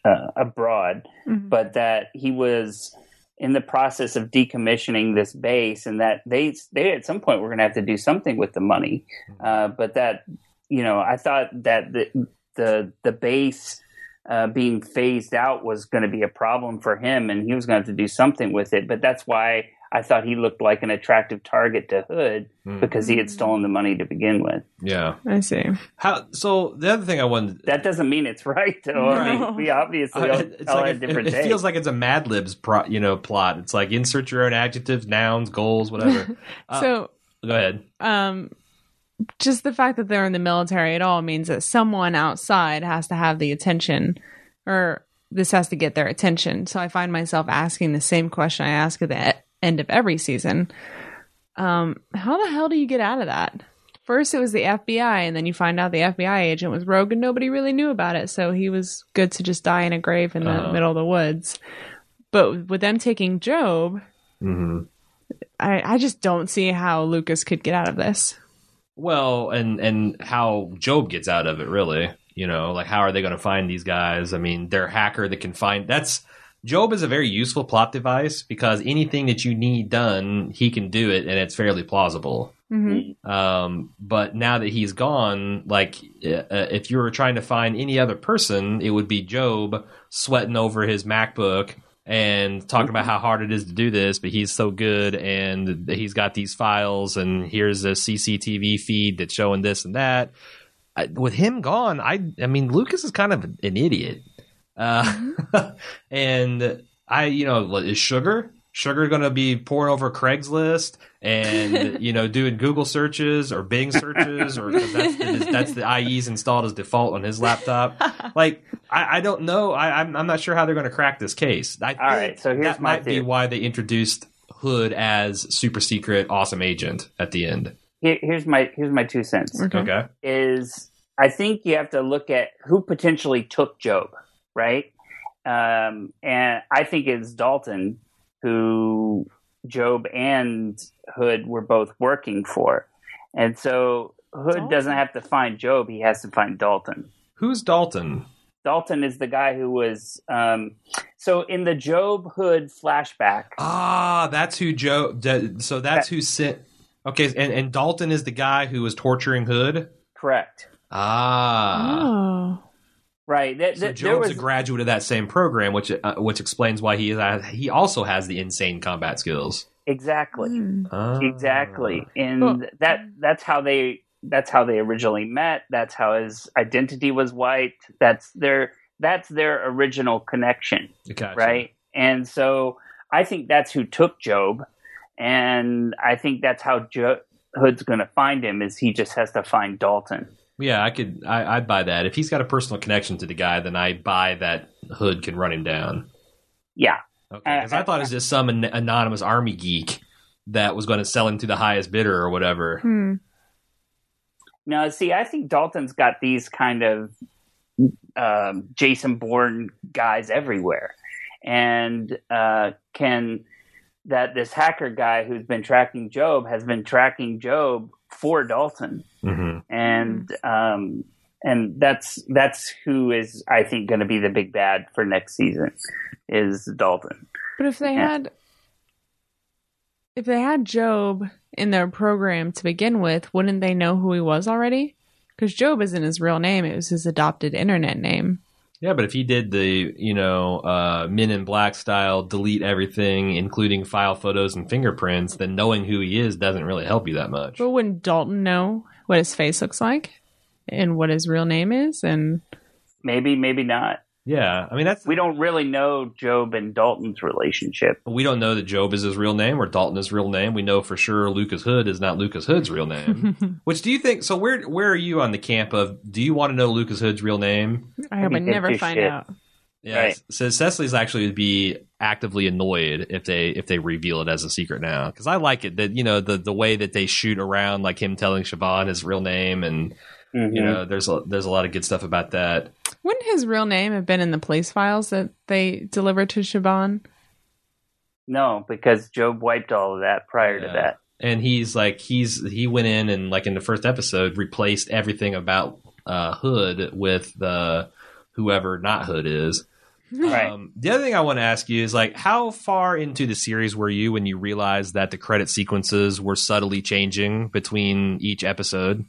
uh, abroad, Mhm. but that he was in the process of decommissioning this base, and that they they at some point were going to have to do something with the money, uh, but that you know, I thought that the the the base. Uh, being phased out was going to be a problem for him, and he was going to have to do something with it. But that's why I thought he looked like an attractive target to Hood Hmm. because he had stolen the money to begin with. Yeah. I see. How? So the other thing I wanted. That doesn't mean it's right, though. I mean, we obviously all, Uh, it's all like had it, different it takes. feels like it's a Mad Libs, pro, you know, plot. It's like insert your own adjectives, nouns, goals, whatever. Uh, so, Go ahead. um, just the fact that they're in the military at all means that someone outside has to have the attention, or this has to get their attention. So I find myself asking the same question I ask at the end of every season. Um, how the hell do you get out of that? First, it was the FBI, and then you find out the FBI agent was rogue, and nobody really knew about it. So he was good to just die in a grave in the Uh-huh. middle of the woods. But with them taking Job, hmm I, I just don't see how Lucas could get out of this. Well, and and how Job gets out of it, really. You know, like how are they going to find these guys? I mean, they're a hacker that can find. That's Job is a very useful plot device because anything that you need done, he can do it, and it's fairly plausible. hmm Um, but now that he's gone, like uh, if you were trying to find any other person, it would be Job sweating over his MacBook and talking about how hard it is to do this, but he's so good and he's got these files and here's a CCTV feed that's showing this and that. I, with him gone, I I mean Lucas is kind of an idiot. Uh, and I, you know, is Sugar Sugar going to be pouring over Craigslist and you know doing Google searches or Bing searches, or 'cause that's the, that's the IE's installed as default on his laptop. Like I, I don't know. I, I'm I'm not sure how they're going to crack this case. I All right, think so here's that my might be why they introduced Hood as super secret awesome agent at the end. Here, here's my here's my two cents. Okay. Okay. Is I think you have to look at who potentially took Job, right? Um, and I think it's Dalton who Job and Hood were both working for, and so Hood Dalton. doesn't have to find Job; he has to find Dalton. Who's Dalton? Dalton is the guy who was um, so in the Job Hood flashback. Ah, that's who Joe. So that's who sent. Okay, and, and Dalton is the guy who was torturing Hood. Correct. Ah, Oh. Right. That, so that- there was a graduate of that same program, which uh, which explains why he is, he also has the insane combat skills. exactly. Hmm. Ah. Exactly. And Well- that that's how they that's how they originally met. That's how his identity was white. That's their that's their original connection, Gotcha. right? And so I think that's who took Job, and I think that's how jo- Hood's going to find him. Is he just has to find Dalton? Yeah, I could. I, I'd buy that if he's got a personal connection to the guy. Then I buy that Hood can run him down. Yeah. Okay, because I thought it was just some an- anonymous army geek that was going to sell him to the highest bidder or whatever. Hmm. Now, see, I think Dalton's got these kind of um, Jason Bourne guys everywhere, and uh, can that this hacker guy who's been tracking Job has been tracking Job for Dalton, hmm and um, and that's that's who is I think going to be the big bad for next season is Dalton. But if they Yeah. had if they had Job in their program to begin with, wouldn't they know who he was already? Because Job isn't his real name; it was his adopted internet name. Yeah, but if he did the you know uh, Men in Black style, delete everything, including file photos and fingerprints, then knowing who he is doesn't really help you that much. But wouldn't Dalton know what his face looks like and what his real name is? And Maybe, maybe not. Yeah, I mean that's We don't really know Job and Dalton's relationship. we don't know that Job is his real name or Dalton is real name. We know for sure Lucas Hood is not Lucas Hood's real name. Which do you think? So where where are you on the camp of? Do you want to know Lucas Hood's real name? I hope I never find shit. out. Yeah. Right. So Cecily's actually would be actively annoyed if they if they reveal it as a secret now because I like it that you know the the way that they shoot around like him telling Siobhan his real name and Mhm. you know there's a, there's a lot of good stuff about that. Wouldn't his real name have been in the police files that they delivered to Siobhan? No, because Job wiped all of that prior to that. And he's like he's he went in and like in the first episode replaced everything about uh, Hood with the whoever not Hood is. Right. Um, the other thing I want to ask you is like, how far into the series were you when you realized that the credit sequences were subtly changing between each episode?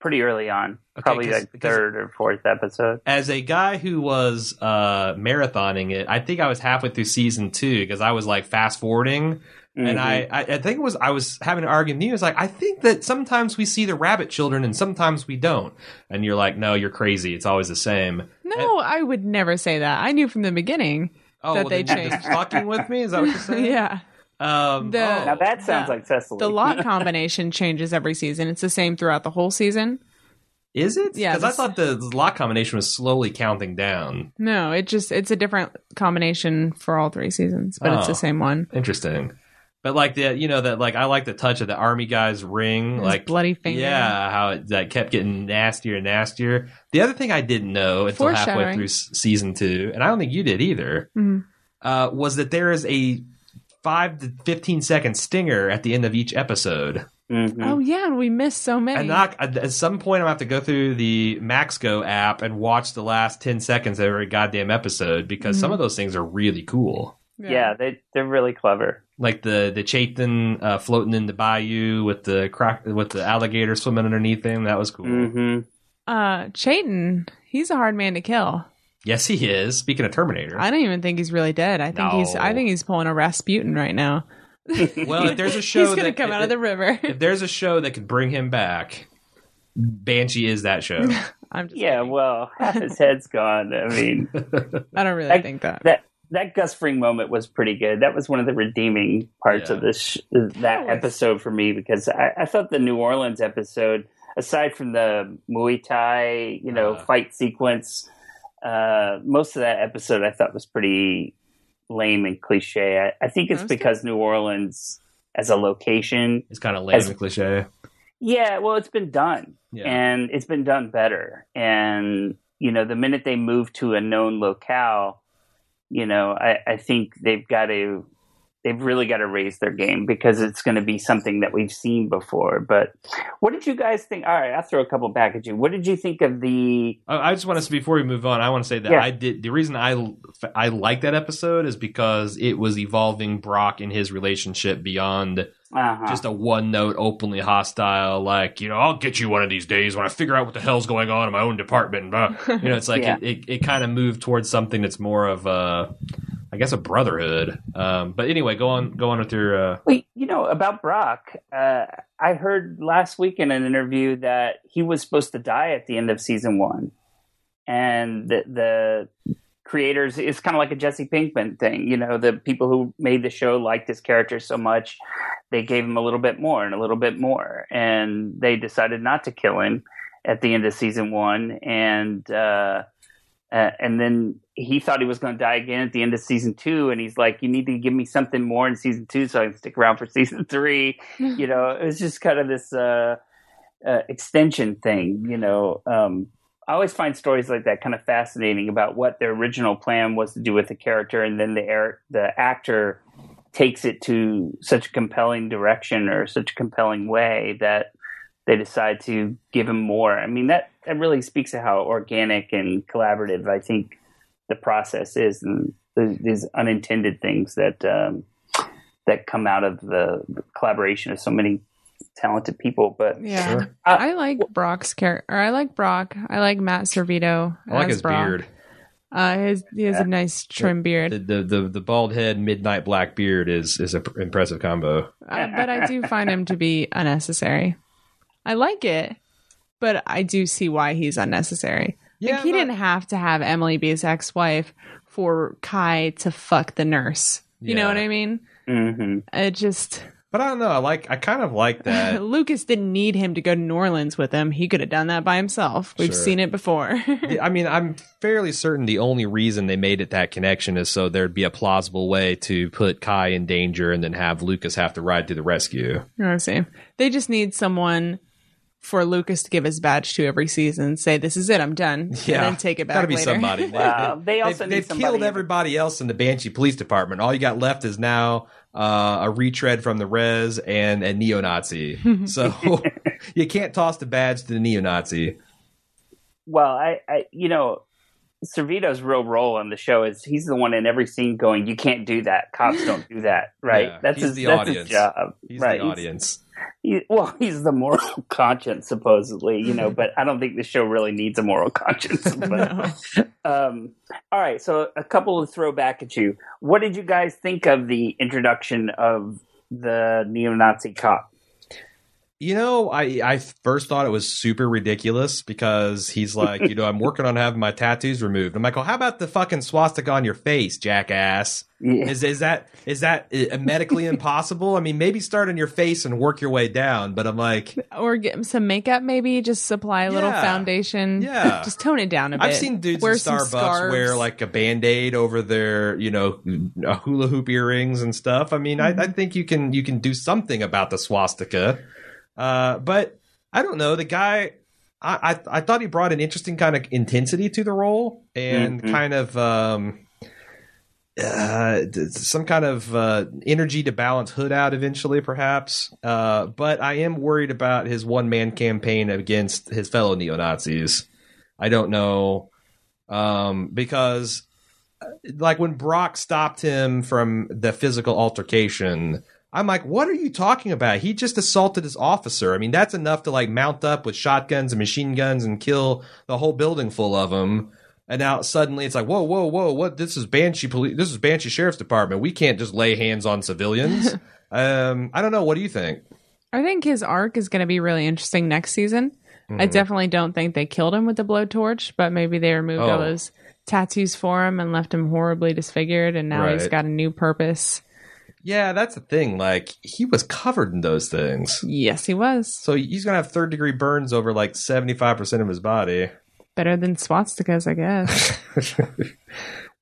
Pretty early on. Okay, probably 'cause- like third or fourth episode. As a guy who was uh, marathoning it, I think I was halfway through season two because I was like fast forwarding, and Mhm. I, I I think it was I was having an argument. with you. I was like, I think that sometimes we see the rabbit children and sometimes we don't, and you're like, no, you're crazy. It's always the same. No, I would never say that. I knew from the beginning. Oh, That well, they then you're just changed. fucking with me? Is that what you're saying? yeah. Um, The- oh. now that sounds the- like Cecily. The lock combination changes every season. It's the same throughout the whole season. Is it? Yeah, Because I thought the lock combination was slowly counting down. No, it just it's a different combination for all three seasons, but it's Oh. the same one. Interesting. But like the you know that like I like the touch of the army guy's ring, His like bloody finger. yeah, how it that kept getting nastier and nastier. The other thing I didn't know until halfway through season two, and I don't think you did either, Mhm. uh, was that there is a five to fifteen second stinger at the end of each episode. Mhm. Oh yeah, and we missed so many. And not, at some point, I'm gonna have to go through the MaxGo app and watch the last ten seconds of every goddamn episode because some Mhm. of those things are really cool. yeah, they they're really clever. Like the the Chayton uh, floating in the bayou with the croc with the alligator swimming underneath him. That was cool. hmm Uh, Chayton, he's a hard man to kill. Yes, he is. Speaking of Terminator, I don't even think he's really dead. I think he's. I think he's pulling a Rasputin right now. well, if there's a show he's gonna that come out of the river. if there's a show that could bring him back, Banshee is that show. I'm just. Yeah, kidding. well, half his head's gone. I mean, I don't really I- think that. that that Gus Fring moment was pretty good. That was one of the redeeming parts Yeah. of this sh- that was- episode for me because I, I thought the New Orleans episode, aside from the Muay Thai, you know, Uh. fight sequence, uh, most of that episode I thought was pretty lame and cliche. I, I think it's Most of- because New Orleans as a location, is kind of lame As- and cliche. yeah, well, it's been done Yeah. and it's been done better. And you know, the minute they move to a known locale, you know, I, I think they've got to they've really got to raise their game because it's going to be something that we've seen before. But what did you guys think? All right, I'll throw a couple back at you. What did you think of the? I just want to before we move on. I want to say that Yeah. I did the reason I I like that episode is because it was evolving Brock and his relationship beyond Uh-huh. just a one note, openly hostile. Like you know, I'll get you one of these days when I figure out what the hell's going on in my own department. You know, it's like Yeah. it, it, it kind of moved towards something that's more of a, I guess, a brotherhood. Um, but anyway, go on, go on with your. Uh, you know about Brock? Uh, I heard last week in an interview that he was supposed to die at the end of season one, and the, the creators it's kind of like a Jesse Pinkman thing. You know, the people who made the show liked his character so much, they gave him a little bit more and a little bit more, and they decided not to kill him at the end of season one, and. Uh, uh, and then he thought he was going to die again at the end of season two, and he's like, "You need to give me something more in season two, so I can stick around for season three. You know, it was just kind of this uh, uh, extension thing. You know, um, I always find stories like that kind of fascinating about what their original plan was to do with the character, and then the air, the actor takes it to such a compelling direction or such a compelling way that they decide to give him more. I mean, that, that really speaks to how organic and collaborative I think the process is, and these unintended things that um, that come out of the collaboration of so many talented people. But Yeah. Sure. I like Brock's character. Or I like Brock. I like Matt Servitto. I like as his Brock. beard. Uh, his he has Yeah. a nice trim beard. The, the the the bald head, midnight black beard is is an impressive combo. Uh, but I do find him to be unnecessary. I like it, but I do see why he's unnecessary. like he but- didn't have to have Emily be his ex-wife for Kai to fuck the nurse. You know what I mean? hmm It just But I don't know. I like. I kind of like that. Lucas didn't need him to go to New Orleans with him. He could have done that by himself. We've Sure. seen it before. I mean, I'm fairly certain the only reason they made it that connection is so there'd be a plausible way to put Kai in danger and then have Lucas have to ride to the rescue. I see. They just need someone for Lucas to give his badge to every season. Say, "This is it. I'm done," Yeah, and then take it back. Gotta be later. somebody. Wow. They also they've, need they've somebody killed everybody else in the Banshee Police Department. All you got left is now uh, a retread from the res and a neo-Nazi. so you can't toss the badge to the neo-Nazi. Well, I, I, you know, Servitto's real role on the show is he's the one in every scene going, "You can't do that. Cops don't do that." Right? Yeah, that's he's his, the that's audience. his job. He's right? the audience. He, well, he's the moral conscience, supposedly, you know. but I don't think the show really needs a moral conscience. But, No. um, all right, so a couple of throw back at you. What did you guys think of the introduction of the neo-Nazi cop? You know, I I first thought it was super ridiculous because he's like, you know, I'm working on having my tattoos removed. I'm like, well, how about the fucking swastika on your face, jackass? Yeah. Is is that is that uh, medically impossible? I mean, maybe start on your face and work your way down. But I'm like, or get some makeup, maybe just supply a little Yeah. foundation. Yeah. just tone it down a bit. I've seen dudes Wear in Starbucks wear like a band aid over their, you know, hula hoop earrings and stuff. I mean, I, I think you can you can do something about the swastika. Uh, but I don't know. The guy, I, I I thought he brought an interesting kind of intensity to the role and Mhm. kind of um, uh, some kind of uh, energy to balance Hood out eventually, perhaps. Uh, but I am worried about his one man campaign against his fellow neo Nazis. I don't know um, because, uh, like, when Brock stopped him from the physical altercation. I'm like, what are you talking about? He just assaulted his officer. I mean, that's enough to like mount up with shotguns and machine guns and kill the whole building full of them. And now suddenly it's like, whoa, whoa, whoa, what? This is Banshee Police. This is Banshee Sheriff's Department. We can't just lay hands on civilians. um, I don't know. What do you think? I think his arc is going to be really interesting next season. I definitely don't think they killed him with the blowtorch, but maybe they removed all Mm-hmm. Oh. those tattoos for him and left him horribly disfigured, and now he's got a new purpose. Yeah, that's the thing. Like he was covered in those things. Yes, he was So he's gonna have third degree burns over like seventy five percent of his body. better than swastikas, I guess.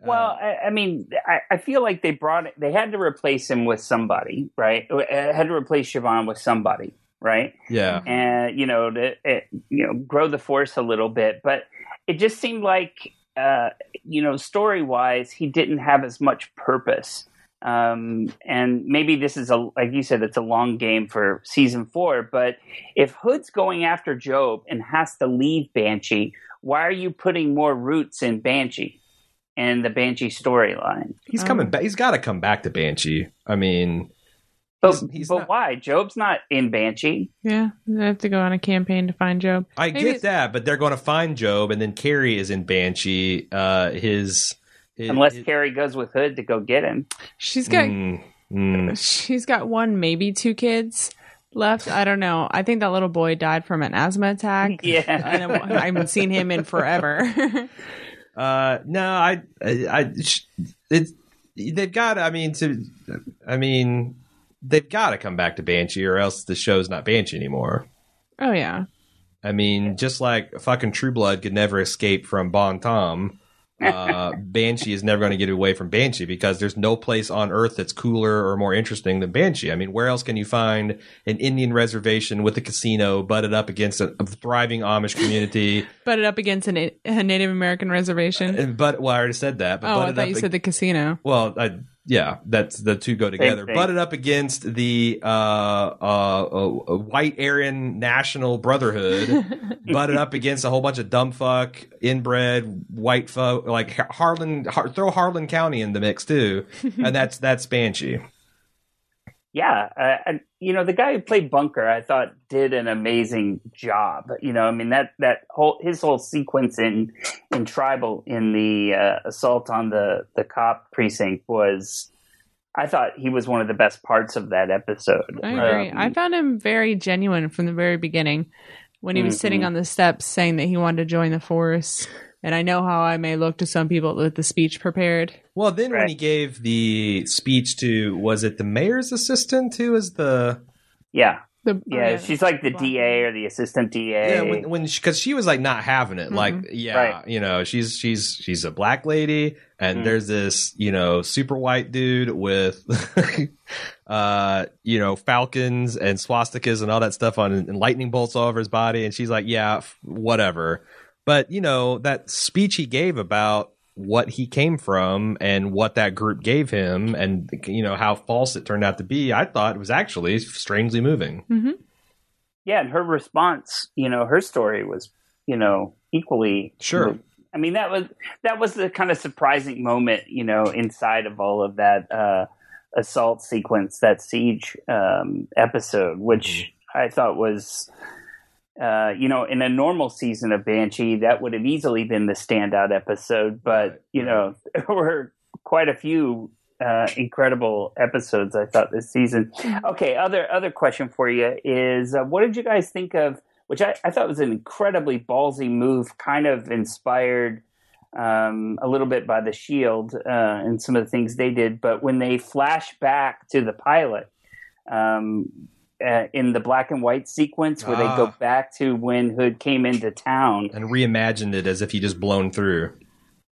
Well, I, I mean, I, I feel like they brought they had to replace him with somebody, right? Uh, Had to replace Siobhan with somebody, right? yeah. And you know, to uh, you know, grow the force a little bit, but it just seemed like, uh, you know, story wise, he didn't have as much purpose. Um, and maybe this is a like you said, it's a long game for season four. But if Hood's going after Job and has to leave Banshee, why are you putting more roots in Banshee? and the Banshee storyline. He's Um, coming back. He's got to come back to Banshee. I mean, But, He's- he's but not- why? Job's not in Banshee. yeah, they have to go on a campaign to find Job. I Maybe get that, but they're going to find Job, and then Carrie is in Banshee. Uh, his, his Unless his- Carrie goes with Hood to go get him. She's got Mm, mm. she's got one, maybe two kids left. I don't know. I think that little boy died from an asthma attack. Yeah. and I haven't seen him in forever. Uh, no, I, I, I they've got. I mean, to, I mean, they've got to come back to Banshee, or else the show's not Banshee anymore. oh yeah, I mean, just like fucking True Blood could never escape from Bon Temps, uh, Banshee is never going to get away from Banshee because there's no place on Earth that's cooler or more interesting than Banshee. I mean, where else can you find an Indian reservation with a casino butted up against a, a thriving Amish community? butted up against a, a Native American reservation. And- but well, I already said that. But oh, I thought up you ag- said the casino. Well, I, yeah, that's the two go together. Butted up against the uh, uh, uh, white Aryan National Brotherhood. butted up against a whole bunch of dumb fuck, inbred white folk, like Harlan. Har, throw Harlan County in the mix too, and that's that's Banshee. Yeah, uh, and you know the guy who played Bunker, I thought did an amazing job. You know, I mean that that whole his whole sequence in in Tribal in the uh, assault on the the cop precinct was, I thought he was one of the best parts of that episode. I agree. Um, I found him very genuine from the very beginning when he was sitting Mhm. on the steps saying that he wanted to join the force. And I know how I may look to some people with the speech prepared. Well, then when he gave the speech to was it the mayor's assistant who was the yeah, The, yeah, oh, she's like the Black DA or the assistant DA. Yeah, when, when because she, was like not having it, like yeah, Right. you know, she's she's she's a black lady, and Mm. there's this you know super white dude with, uh, you know, falcons and swastikas and all that stuff on, and lightning bolts all over his body, and she's like, yeah, f- whatever. But you know that speech he gave about what he came from and what that group gave him, and you know how false it turned out to be, I thought was actually strangely moving. Mhm. yeah, and her response, you know, her story was, you know, equally Sure. I mean, that was that was the kind of surprising moment, you know, inside of all of that uh, assault sequence, that siege um, episode, which I thought was, uh, you know, in a normal season of Banshee, that would have easily been the standout episode. But Right, you know, there were quite a few uh, incredible episodes I thought this season. Okay, other other question for you is, uh, what did you guys think of? Which I, I thought was an incredibly ballsy move, kind of inspired um, a little bit by the Shield uh, and some of the things they did. But when they flash back to the pilot um, uh, in the black and white sequence, where they go Ah. back to when Hood came into town, And reimagined it as if he just blown through.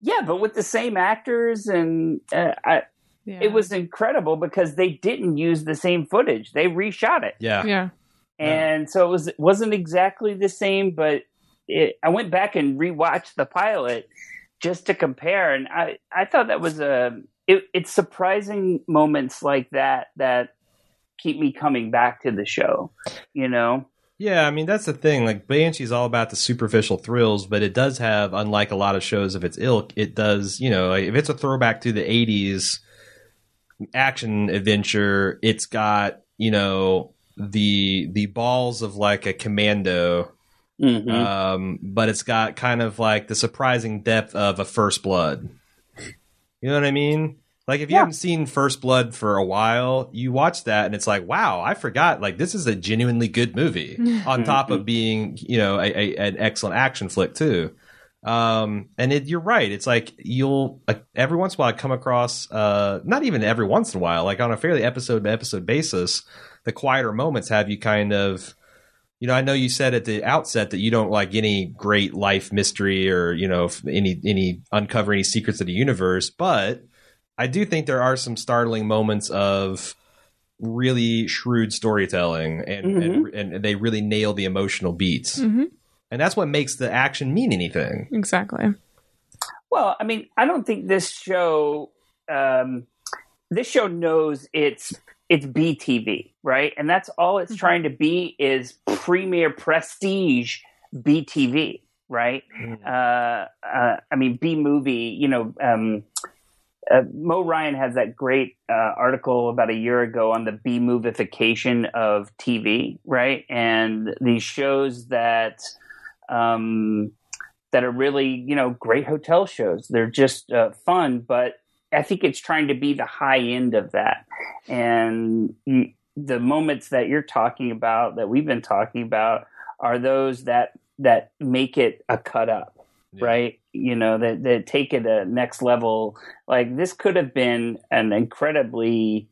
yeah, but with the same actors, and uh, I, Yeah. it was incredible because they didn't use the same footage; they reshot it. Yeah. Yeah. and so it was it wasn't exactly the same but it, i went back and rewatched the pilot just to compare and i i thought that was a it, it's surprising moments like that that keep me coming back to the show you know Yeah, I mean that's the thing. Like Banshee's all about the superficial thrills, but it does have, unlike a lot of shows of its ilk, it does. You know, if it's a throwback to the '80s action adventure, it's got you know the the balls of like a commando, Mhm. um, but it's got kind of like the surprising depth of a First Blood. You know what I mean? Like if you Yeah. haven't seen First Blood for a while, you watch that and it's like, wow, I forgot. Like this is a genuinely good movie. on top of being, you know, a, a, an excellent action flick too. Um, and it, you're right. It's like you'll like, every once in a while come across, uh, not even every once in a while, like on a fairly episode by episode basis, the quieter moments have you kind of, you know, I know you said at the outset that you don't like any great life mystery or you know any any uncover any secrets of the universe, but I do think there are some startling moments of really shrewd storytelling and Mhm. and, and they really nail the emotional beats. hmm And that's what makes the action mean anything. Exactly. Well, I mean, I don't think this show um, this show knows it's it's BTV, right? And that's all it's Mhm. trying to be is premier prestige BTV, right? Uh, uh, I mean, B movie. You know, um, uh, Mo Ryan has that great uh, article about a year ago on the B movification of TV, right? And these shows that um, that are really, you know, great hotel shows. They're just uh, fun, but I think it's trying to be the high end of that. And you, the moments that you're talking about, that we've been talking about, are those that that make it a cut up Yeah. right? You know, that that take it a next level. Like this could have been an incredibly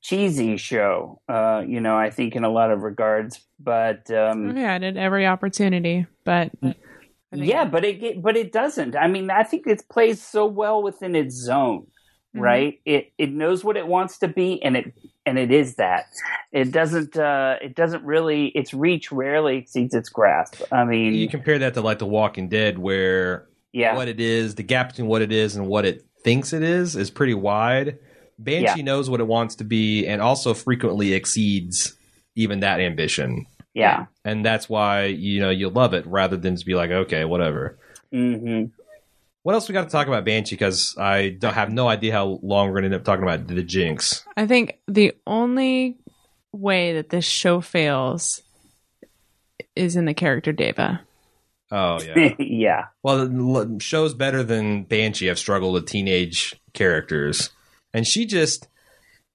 cheesy show. Uh, you know, I think in a lot of regards, but um, yeah, I did every opportunity, but yeah, but it but it doesn't. I mean, I think it plays so well within its zone, Mhm. right? It it knows what it wants to be, and it and it is that. It doesn't. Uh, it doesn't really. Its reach rarely exceeds its grasp. I mean, You compare that to like The Walking Dead, where yeah, what it is, the gap between what it is and what it thinks it is, is pretty wide. Banshee knows what it wants to be, and also frequently exceeds even that ambition, yeah. and that's why you know you love it rather than just be like, okay, whatever. hmm What else we got to talk about Banshee? Because I don't have no idea how long we're going to end up talking about the Jinx. I think the only way that this show fails is in the character Deva. Oh yeah. yeah. Well, the shows better than Banshee have struggled with teenage characters, and she just,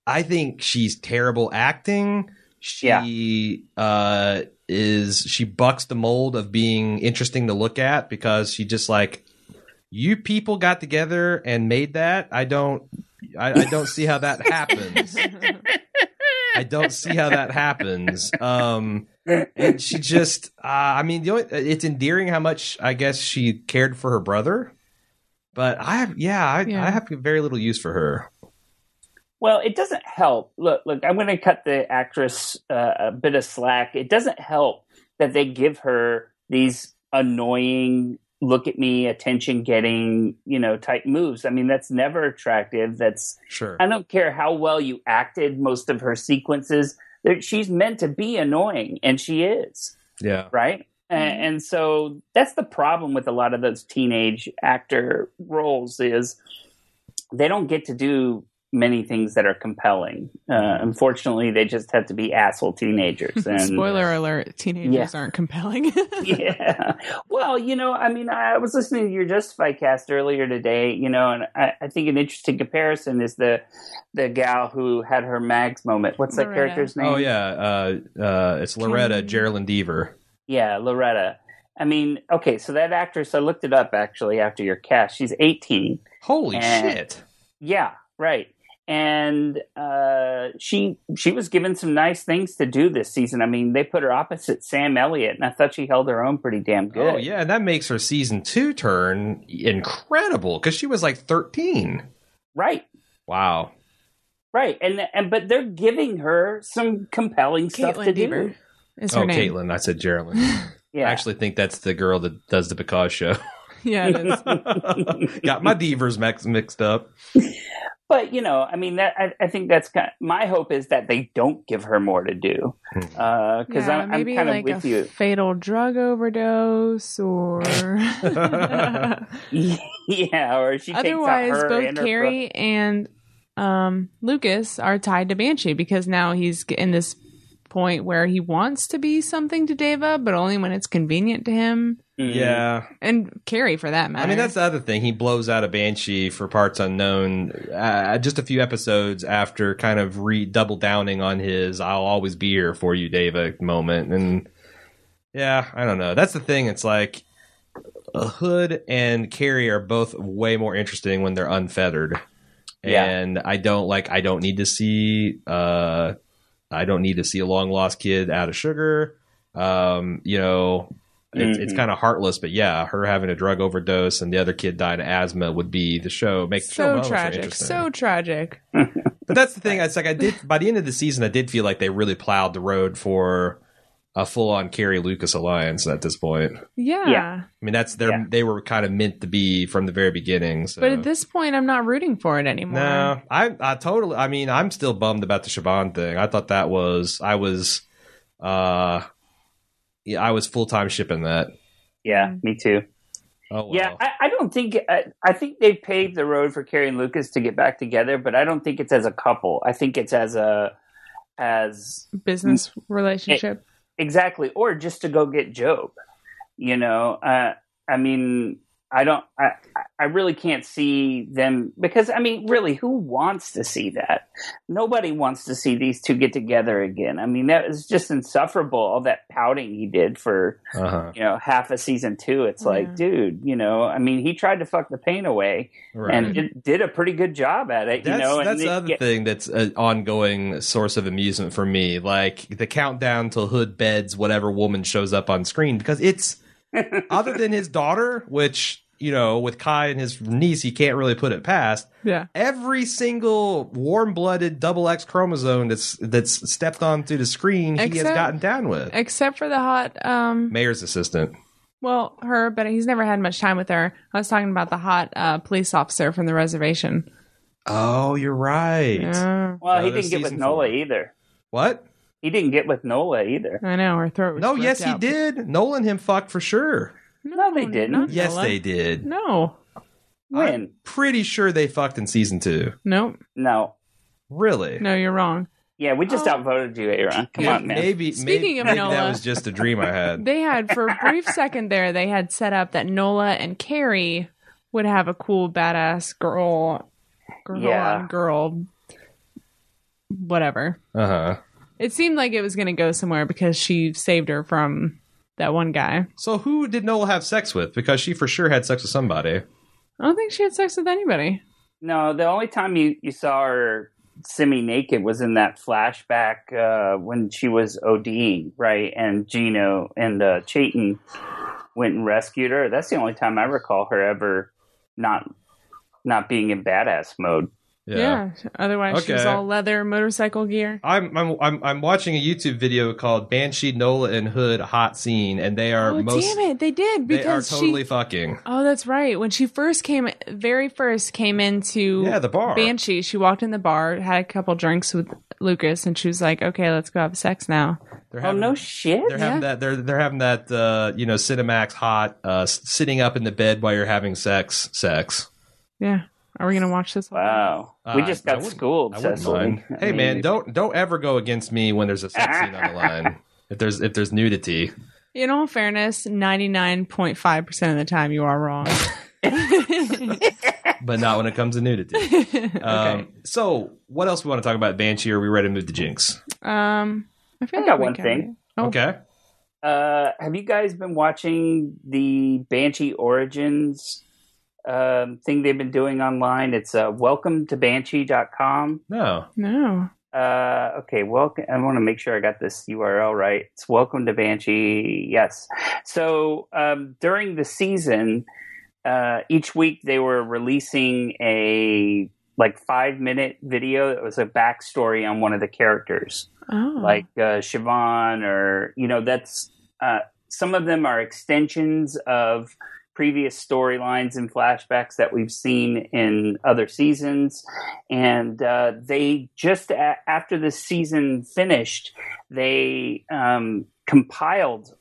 I think she's terrible acting. She uh, is she bucks the mold of being interesting to look at because she just like you people got together and made that. I don't, I, I don't see how that happens. I don't see how that happens. Um, and she just, uh, I mean, the only, it's endearing how much I guess she cared for her brother. But I have, yeah, I, Yeah. I have very little use for her. Well, it doesn't help. Look, look. I'm going to cut the actress uh, a bit of slack. It doesn't help that they give her these annoying, look at me, attention getting, you know, type moves. I mean, that's never attractive. That's Sure. I don't care how well you acted most of her sequences. there- She's meant to be annoying, and she is Yeah. right? A- Mhm. And so that's the problem with a lot of those teenage actor roles is they don't get to do many things that are compelling. Uh, unfortunately, they just have to be asshole teenagers. And Spoiler alert: teenagers Yeah. aren't compelling. yeah. Well, you know, I mean, I was listening to your Justify cast earlier today, you know, and I, I think an interesting comparison is the the gal who had her Mags moment. What's that character's name? Oh yeah. Uh, uh, it's Loretta Can- Geraldine Dever. Yeah, Loretta. I mean, okay, so that actress, I looked it up actually after your cast. She's 18. Holy And- shit. Yeah, right. And uh, she she was given some nice things to do this season. I mean, they put her opposite Sam Elliott, and I thought she held her own pretty damn good. Oh yeah, and that makes her season two turn incredible because she was like thirteen. right, Wow. right. And and but they're giving her some compelling stuff to Caitlin do. Is her oh, name. Caitlin. I said Geraldine. Yeah, I actually think that's the girl that does the Because show. Yeah, it is. Got my Devers mix, mixed up. but you know, I mean, that I, I think that's kind. my hope is that they don't give her more to do Hmm. because yeah, I'm, I'm maybe kind of with a you. fatal drug overdose, or yeah, or she otherwise, takes out her both and her Carrie and um, Lucas are tied to Banshee because now he's in this point where he wants to be something to Deva, but only when it's convenient to him, Mm. Yeah. and Carrie for that matter. I mean, that's the other thing. He blows out a Banshee for parts unknown uh, just a few episodes after kind of re double downing on his I'll always be here for you, Deva" moment. And yeah, I don't know. That's the thing. It's like uh, Hood and Carrie are both way more interesting when they're unfettered. Yeah. And I don't like. I don't need to see. Uh, I don't need to see a long lost kid out of sugar. Um, you know, it's, it's Mhm. kind of heartless, but yeah, her having a drug overdose and the other kid dying of asthma would be the show. Make the show So moments tragic. So tragic. But that's the thing. It's like I did by the end of the season, I did feel like they really plowed the road for a full on Carrie Lucas alliance at this point. Yeah. Yeah. I mean, that's their Yeah. they were kind of meant to be from the very beginning. So. But at this point, I'm not rooting for it anymore. no, I I totally. I mean, I'm still bummed about the Siobhan thing. I thought that was I was, uh, yeah, I was full time shipping that. Yeah, me too. Oh well. Yeah, I, I don't think I, I think they paved the road for Carrie and Lucas to get back together, but I don't think it's as a couple. I think it's as a as Business relationship. Exactly, or just to go get Job. You know, uh, I mean, I don't. I I really can't see them because I mean, really, who wants to see that? Nobody wants to see these two get together again. I mean, that was just insufferable. All that pouting he did for uh-huh. you know half a season two. It's Yeah. like, dude, you know, I mean, he tried to fuck the pain away right. and did, did a pretty good job at it. That's, you know, and that's the other yeah, thing that's an ongoing source of amusement for me. Like the countdown till Hood beds whatever woman shows up on screen because it's other than his daughter, which you know, with Kai and his niece, he can't really put it past. Yeah. Every single warm-blooded double X chromosome that's that's stepped onto the screen, he has gotten down with. Except for the hot, um, Mayor's assistant. well, her, but he's never had much time with her. I was talking about the hot uh, police officer from the reservation. Oh, you're right. Yeah, well, he didn't get with season Nola four. either. What? He didn't get with Nola either. I know. Her throat was No, ripped yes, he out. did. Nolan him fucked for sure. No, they didn't. not Yes, Nola. they did. No. When? Pretty sure they fucked in season two. Nope. No. Really? No, you're wrong. Yeah, we just Oh. outvoted you, Aaron. Come Yeah, on, man. Maybe. Speaking maybe, of maybe Nola- that was just a dream I had. They had, for a brief second there, they had set up that Nola and Carrie would have a cool, badass girl, girl Yeah. on girl, whatever. Uh huh. It seemed like it was going to go somewhere because she saved her from that one guy. So who did Noel have sex with? Because she for sure had sex with somebody. I don't think she had sex with anybody. No, the only time you, you saw her semi naked was in that flashback uh, when she was ODing, right? And Gino and uh, Chayton went and rescued her. That's the only time I recall her ever not not being in badass mode. Yeah. Otherwise, she was all leather motorcycle gear. I'm, I'm I'm I'm watching a YouTube video called Banshee Nola and Hood hot scene, and they are Oh, most damn it. They did because they are totally she. fucking. Oh, that's right. When she first came, very first came into Yeah, the bar. Banshee, she walked in the bar, had a couple drinks with Lucas, and she was like, "Okay, let's go have sex now." They're Oh having, no shit! They're having Yeah. that. They're they're having that. Uh, you know, Cinemax hot. Uh, sitting up in the bed while you're having sex. Sex. Yeah. Are we gonna watch this? one? Wow, we Uh, just got schooled, Cecily. mind. I Hey mean, man, don't don't ever go against me when there's a sex scene on the line. If there's if there's nudity. In all fairness, ninety nine point five percent of the time you are wrong. but not when it comes to nudity. okay. Um, so, what else we want to talk about Banshee? Or are we ready to move to Jinx? Um, I feel I like got one thing. Oh, Okay. Uh, have you guys been watching the Banshee Origins um, thing they've been doing online? It's uh, welcome to banshee.com. No. No. Uh, okay, welcome. I want to make sure I got this URL right. It's welcome to Banshee. Yes. So um, during the season, uh, each week they were releasing a like five minute video that was a backstory on one of the characters Oh. like uh, Siobhan, or you know, that's uh, some of them are extensions of previous storylines and flashbacks that we've seen in other seasons. And uh, they just a- after the season finished, they um, compiled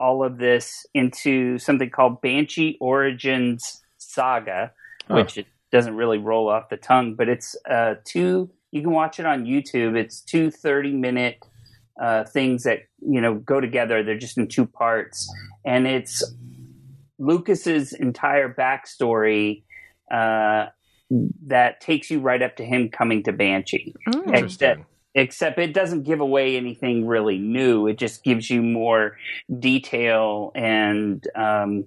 all of this into something called Banshee Origins Saga, Huh. which it doesn't really roll off the tongue, but it's uh, two. You can watch it on YouTube. It's two 30 minute uh, things that you know go together. They're just in two parts, and it's Lucas's entire backstory uh, that takes you right up to him coming to Banshee Oh. Interesting. except it doesn't give away anything really new. It just gives you more detail and um,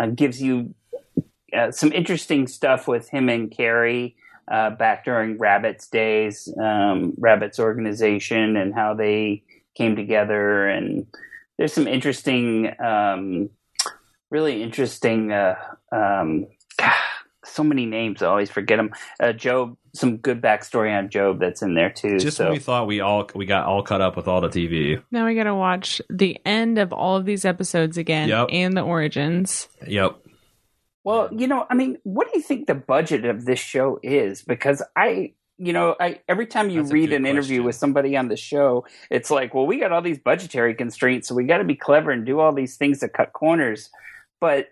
uh, gives you uh, some interesting stuff with him and Carrie uh, back during Rabbit's days, um, Rabbit's organization, and how they came together. And there's some interesting, um, really interesting. Uh, um, so many names, I always forget them. Uh, Gob, some good backstory on Job that's in there too. Just so. when we thought we all we got all caught up with all the TV. Now we got to watch the end of all of these episodes again Yep. and the origins. Yep. Well, you know, I mean, what do you think the budget of this show is? Because I, you know, I every time you That's read good an interview with somebody on the show, it's like, well, we got all these budgetary constraints, so we got to be clever and do all these things to cut corners. But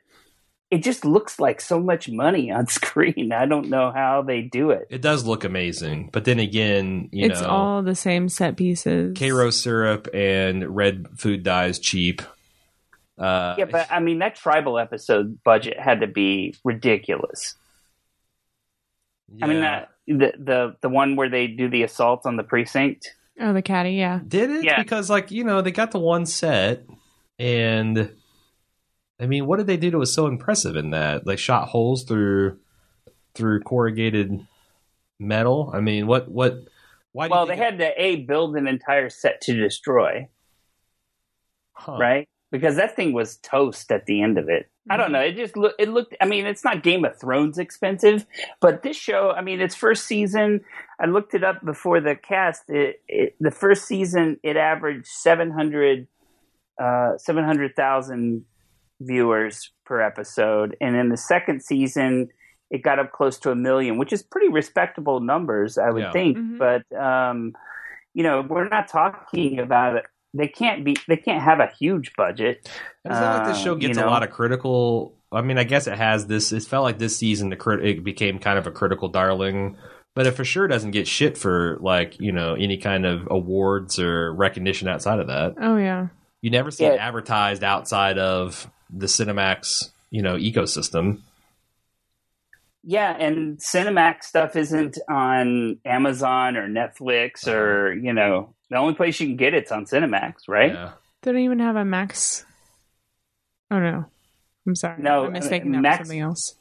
it just looks like so much money on screen. I don't know how they do it. It does look amazing, but then again, you it's know, all the same set pieces. Karo syrup and red food dyes cheap. Uh, Yeah, but I mean, that tribal episode budget had to be ridiculous. I mean, yeah. that, the the the one where they do the assault on the precinct. Oh, the caddy, yeah. Did it? Yeah. Because like you know they got the one set, and I mean, what did they do that was so impressive in that? They shot holes through through corrugated metal. I mean, what what? Why? Well, they had to a build an entire set to destroy, Huh. right? Because that thing was toast at the end of it. I don't know. It just look. It looked. I mean, it's not Game of Thrones expensive, but this show. I mean, its first season. I looked it up before the cast. It, it the first season it averaged seven hundred, uh, seven hundred thousand viewers per episode, and in the second season it got up close to a million, which is pretty respectable numbers, I would Yeah. think. Mhm. But um, you know, we're not talking about it. They can't be. They can't have a huge budget. It's not like this Uh, show you gets a lot of critical. I mean, I guess it has this. It felt like this season the crit, it became kind of a critical darling, but it for sure doesn't get shit for like you know any kind of awards or recognition outside of that. Oh, yeah. You never see it advertised outside of the Cinemax you know ecosystem. Yeah, and Cinemax stuff isn't on Amazon or Netflix or you know the only place you can get it's on Cinemax, right? Yeah. They don't even have a Max. Oh, no. I'm sorry. No, I'm mistaking uh, Max- something else.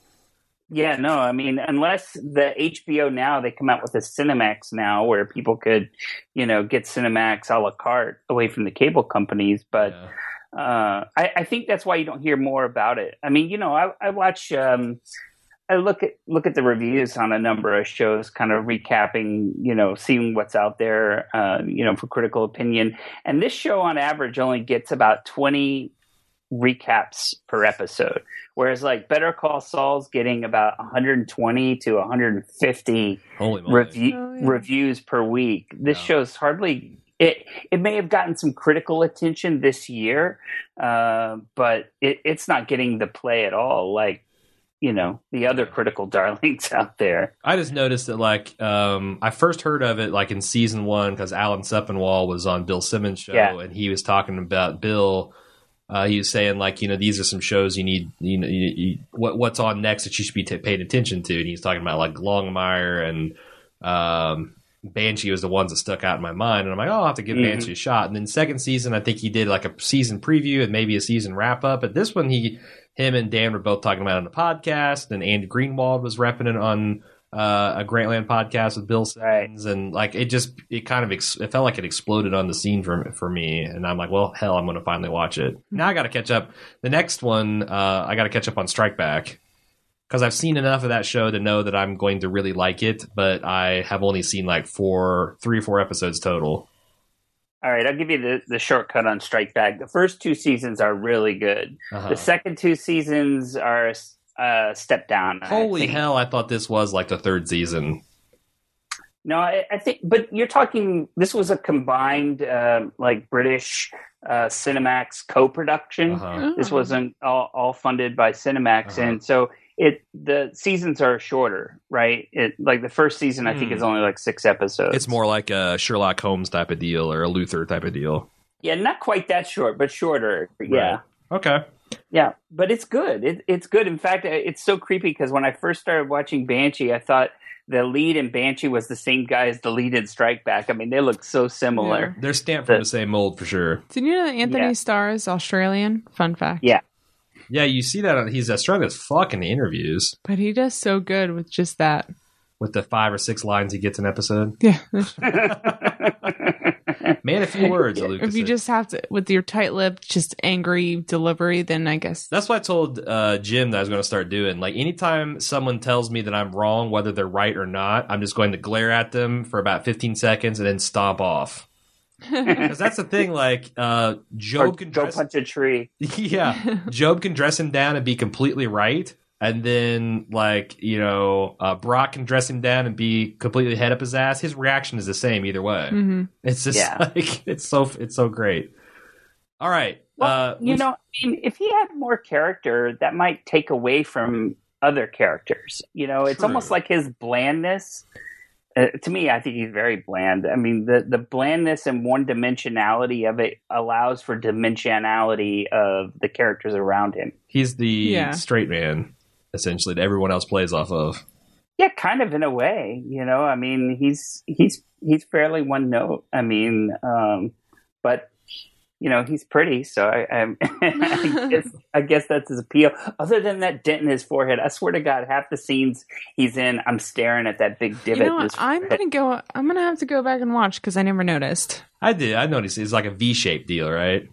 Yeah, no, I mean, unless the HBO now they come out with a Cinemax now where people could, you know, get Cinemax a la carte away from the cable companies. But Yeah. Uh, I, I think that's why you don't hear more about it. I mean, you know, I, I watch, um, I look at look at the reviews on a number of shows, kind of recapping, you know, seeing what's out there, uh, you know, for critical opinion. And this show, on average, only gets about twenty recaps per episode, whereas like Better Call Saul's getting about 120 to 150 review, Oh, yeah. reviews per week. This Yeah. show's hardly it. It may have gotten some critical attention this year, uh, but it, it's not getting the play at all. Like you know the other critical darlings out there. I just noticed that like um, I first heard of it like in season one because Alan Sepinwall was on Bill Simmons' show Yeah. and he was talking about Bill. Uh, he was saying like you know these are some shows you need you know you, you, what what's on next that you should be t- paying attention to and he's talking about like Longmire and um, Banshee was the ones that stuck out in my mind and I'm like oh I'll have to give Mhm. Banshee a shot and then second season I think he did like a season preview and maybe a season wrap up but this one he him and Dan were both talking about it on the podcast and Andy Greenwald was repping it on uh, a Grantland podcast with Bill Simmons, and like it just it kind of ex- it felt like it exploded on the scene for for me, and I'm like, well, hell, I'm going to finally watch it. Now I got to catch up. The next one, uh, I got to catch up on Strike Back because I've seen enough of that show to know that I'm going to really like it, but I have only seen like four, three or four episodes total. All right, I'll give you the, the shortcut on Strike Back. The first two seasons are really good. Uh-huh. The second two seasons are a step down. Holy think. hell! I thought this was like the third season. No, I, I think, but you're talking. This was a combined, um like British uh, Cinemax co-production. Uh-huh. This Oh. wasn't all, all funded by Cinemax, Uh-huh. and so it the seasons are shorter, right? It like the first season, I think, Hmm. is only like six episodes. It's more like a Sherlock Holmes type of deal or a Luther type of deal. yeah, not quite that short, but shorter. Yeah. Okay. Yeah, but it's good. It, it's good. In fact, it's so creepy because when I first started watching Banshee, I thought the lead in Banshee was the same guy as the lead in Strike Back. I mean, they look so similar. They're stamped from The- the same mold for sure. Did you know that Antony Yeah. Starr is Australian? Fun fact. Yeah. Yeah, you see that on, he's strong as fuck in the interviews But he does so good with just that. with the five or six lines he gets an episode. Yeah. Man, a few words. if you said. just have to, with your tight lip, just angry delivery, then I guess. That's what I told uh, Jim that I was going to start doing. Like, anytime someone tells me that I'm wrong, whether they're right or not, I'm just going to glare at them for about 15 seconds and then stomp off. Because that's the thing. Like, uh, or Job can go dress, punch a tree. yeah, Job can dress him down and be completely right, and then like you know, uh, Brock can dress him down and be completely head up his ass. His reaction is the same either way. hmm It's just Yeah. like it's so it's so great. All right, Well, uh, you know, I mean, if he had more character, that might take away from other characters. You know, it's True. almost like his blandness. Uh, to me, I think he's very bland. I mean, the the blandness and one dimensionality of it allows for dimensionality of the characters around him. he's the Yeah. straight man essentially that everyone else plays off of. Yeah, kind of in a way. You know, I mean, he's he's he's fairly one note. I mean, um, but you know, he's pretty, so I, I, I guess I guess that's his appeal. Other than that dent in his forehead, I swear to God, half the scenes he's in, I'm staring at that big You divot. know in his what? I'm gonna go. I'm gonna have to go back and watch because I never noticed. I did. I noticed it's like a V-shaped deal, right?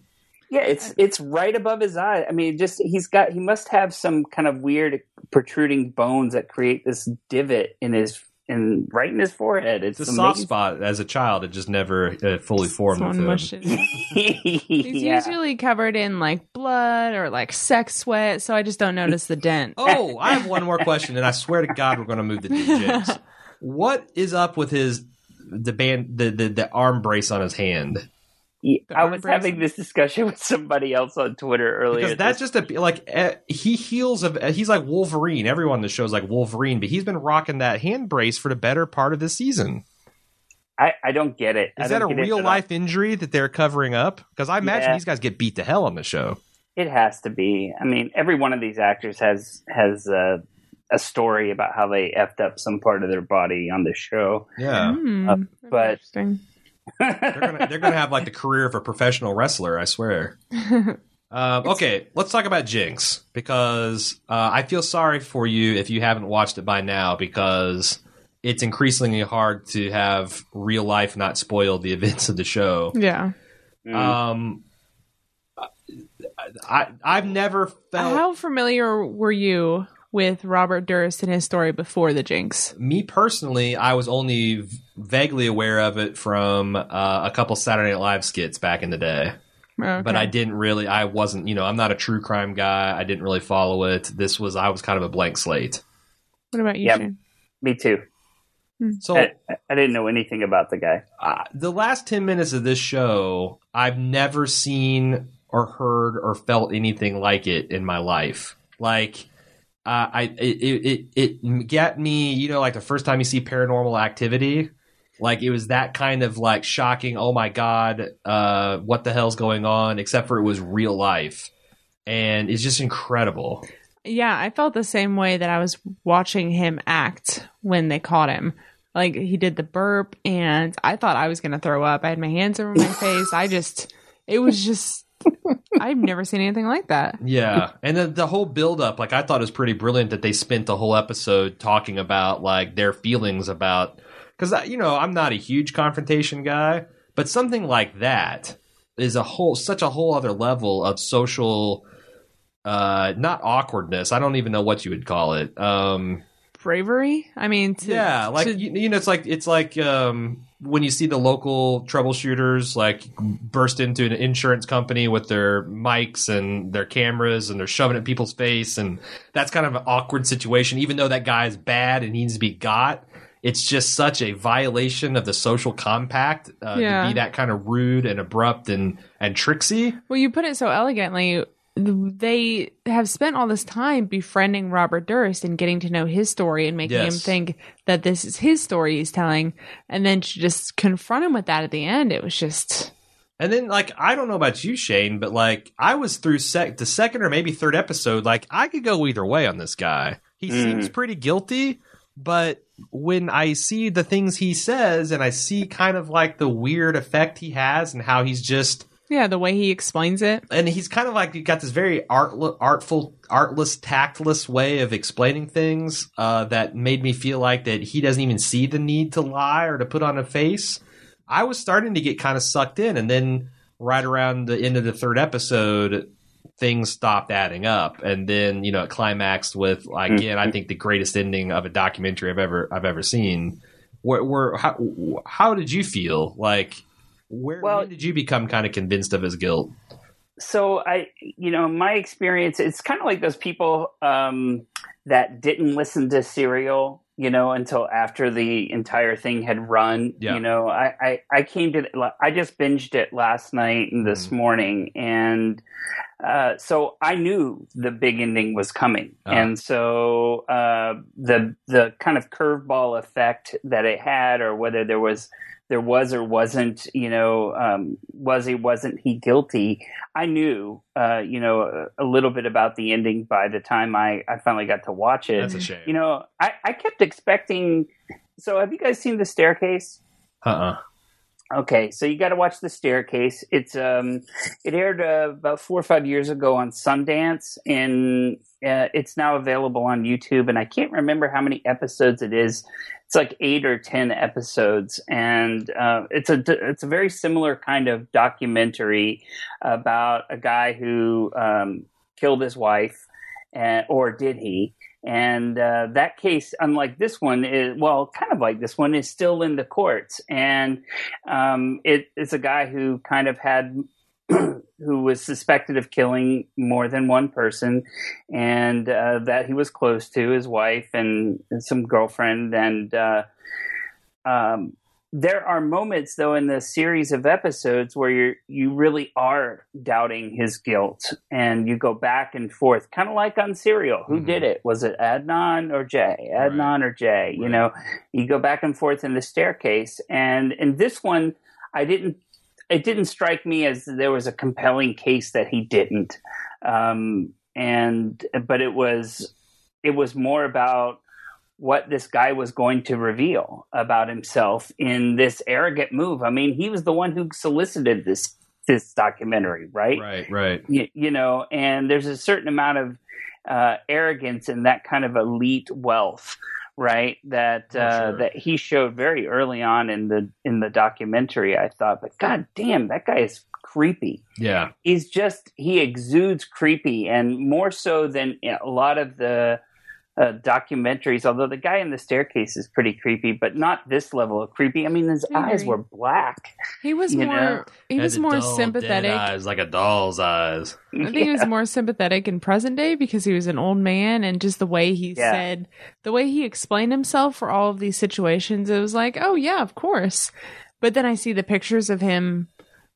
Yeah, it's it's right above his eye. I mean, just he's got he must have some kind of weird protruding bones that create this divot in his in right in his forehead. It's It's a soft spot. As a child, it just never uh, fully formed with him. mushed it in. He's yeah. usually covered in like blood or like sex sweat, so I just don't notice the dent. Oh, I have one more question, and I swear to God, we're going to move the DJs. What is up with his the band the, the the arm brace on his hand? Yeah, The I was having this discussion with somebody else on Twitter earlier. Because that's just a like he heals of he's like Wolverine. Everyone in the show is like Wolverine, but he's been rocking that hand brace for the better part of the season. I, I don't get it. Is I that a don't get it real at all. life injury that they're covering up? Because I imagine Yeah. these guys get beat to hell on the show. It has to be. I mean, every one of these actors has has uh, a story about how they effed up some part of their body on the show. Yeah, Hmm, Uh, but- interesting. They're gonna they're gonna have like the career of a professional wrestler. I swear. Um, okay, let's talk about Jinx because uh, I feel sorry for you if you haven't watched it by now because it's increasingly hard to have real life not spoil the events of the show. yeah. Mm. Um, I I've never felt How familiar were you with Robert Durst and his story before the Jinx? me personally. I was only v- vaguely aware of it from uh, a couple Saturday Night Live skits back in the day. Okay. but I didn't really. I wasn't. You know, I'm not a true crime guy. I didn't really follow it. This was. I was kind of a blank slate. What about you, Yep. Shane? Me too. So I, I didn't know anything about the guy. uh, the last ten minutes of this show, I've never seen or heard or felt anything like it in my life. Like. Uh, I it, it it got me, you know, like the first time you see Paranormal Activity, like it was that kind of like shocking. Oh my god, uh, what the hell's going on? Except for it was real life, and it's just incredible. Yeah, I felt the same way that I was watching him act when they caught him. Like he did the burp, and I thought I was to throw up. I had my hands over my face. I just, it was just, I've never seen anything like that. Yeah, and the, the whole build up, like I thought it was pretty brilliant that they spent the whole episode talking about like their feelings about because you know I'm not a huge confrontation guy, but something like that is a whole such a whole other level of social, uh, not awkwardness. I don't even know what you would call it. Um, Bravery. I mean, to, yeah, like to- you, you know, it's like it's like um, when you see the local troubleshooters like burst into an insurance company with their mics and their cameras and they're shoving it in people's face, and that's kind of an awkward situation. Even though that guy is bad and needs to be got, it's just such a violation of the social compact uh, Yeah. to be that kind of rude and abrupt and and tricksy. Well, you put it so elegantly. They have spent all this time befriending Robert Durst and getting to know his story and making him think that this is his story he's telling. And then to just confront him with that at the end, it was just. And then, like, I don't know about you, Shane, but like, I was through sec- the second or maybe third episode. Like, I could go either way on this guy. He Mm. seems pretty guilty, but when I see the things he says and I see kind of like the weird effect he has and how he's just Yeah, the way he explains it. and he's kind of like you got this very art, artful, artless, tactless way of explaining things uh, that made me feel like that he doesn't even see the need to lie or to put on a face. I was starting to get kind of sucked in, and then right around the end of the third episode, things stopped adding up, and then you know it climaxed with again, I think the greatest ending of a documentary I've ever I've ever seen. Where, where how, how did you feel like? Where Well- when did you become kind of convinced of his guilt? so I, you know, my experience, it's kind of like those people um, that didn't listen to Serial, you know, until after the entire thing had run. Yeah. You know, I, I, I came to, I just binged it last night and this Mm. morning, and uh, so I knew the big ending was coming, Ah. and so uh, the the kind of curveball effect that it had, or whether there was there was or wasn't, you know, um, was he wasn't he guilty? I knew, uh, you know, a, a little bit about the ending by the time I, I finally got to watch it. That's a shame. You know, I, I kept expecting. So, have you guys seen The Staircase? uh-uh. Okay, so you got to watch The Staircase. It's um, it aired uh, about four or five years ago on Sundance, and uh, it's now available on YouTube. And I can't remember how many episodes it is. It's like eight or ten episodes, and uh, it's a it's a very similar kind of documentary about a guy who um, killed his wife, and, or did he? And uh, that case, unlike this one, is well, kind of like this one, is still in the courts, and um, it, it's a guy who kind of had who was suspected of killing more than one person. And uh, that he was close to his wife and, and some girlfriend. And uh, um, there are moments though in the series of episodes where you you really are doubting his guilt and you go back and forth kind of like on serial. Who Mhm. did it? Was it adnan or jay? Adnan or jay? You Right. know you go back and forth in the staircase and in this one i didn't it didn't strike me as there was a compelling case that he didn't. Um, and but it was it was more about what this guy was going to reveal about himself in this arrogant move i mean he was the one who solicited this this documentary right Right, right. you, you know, and there's a certain amount of uh, arrogance and that kind of elite wealth, right? That uh, sure. that he showed very early on in the in the documentary. I thought, but god damn, that guy is creepy. Yeah. He's just he exudes creepy, and more so than a lot of the. Uh, documentaries, although the guy in the staircase is pretty creepy, but not this level of creepy. I mean, his I eyes agree. were black. He was more know? he was more dull, dead sympathetic. eyes, like a doll's eyes. I think he was more sympathetic in present day because he was an old man and just the way he Yeah. said, the way he explained himself for all of these situations, it was like, oh, yeah, of course. But then I see the pictures of him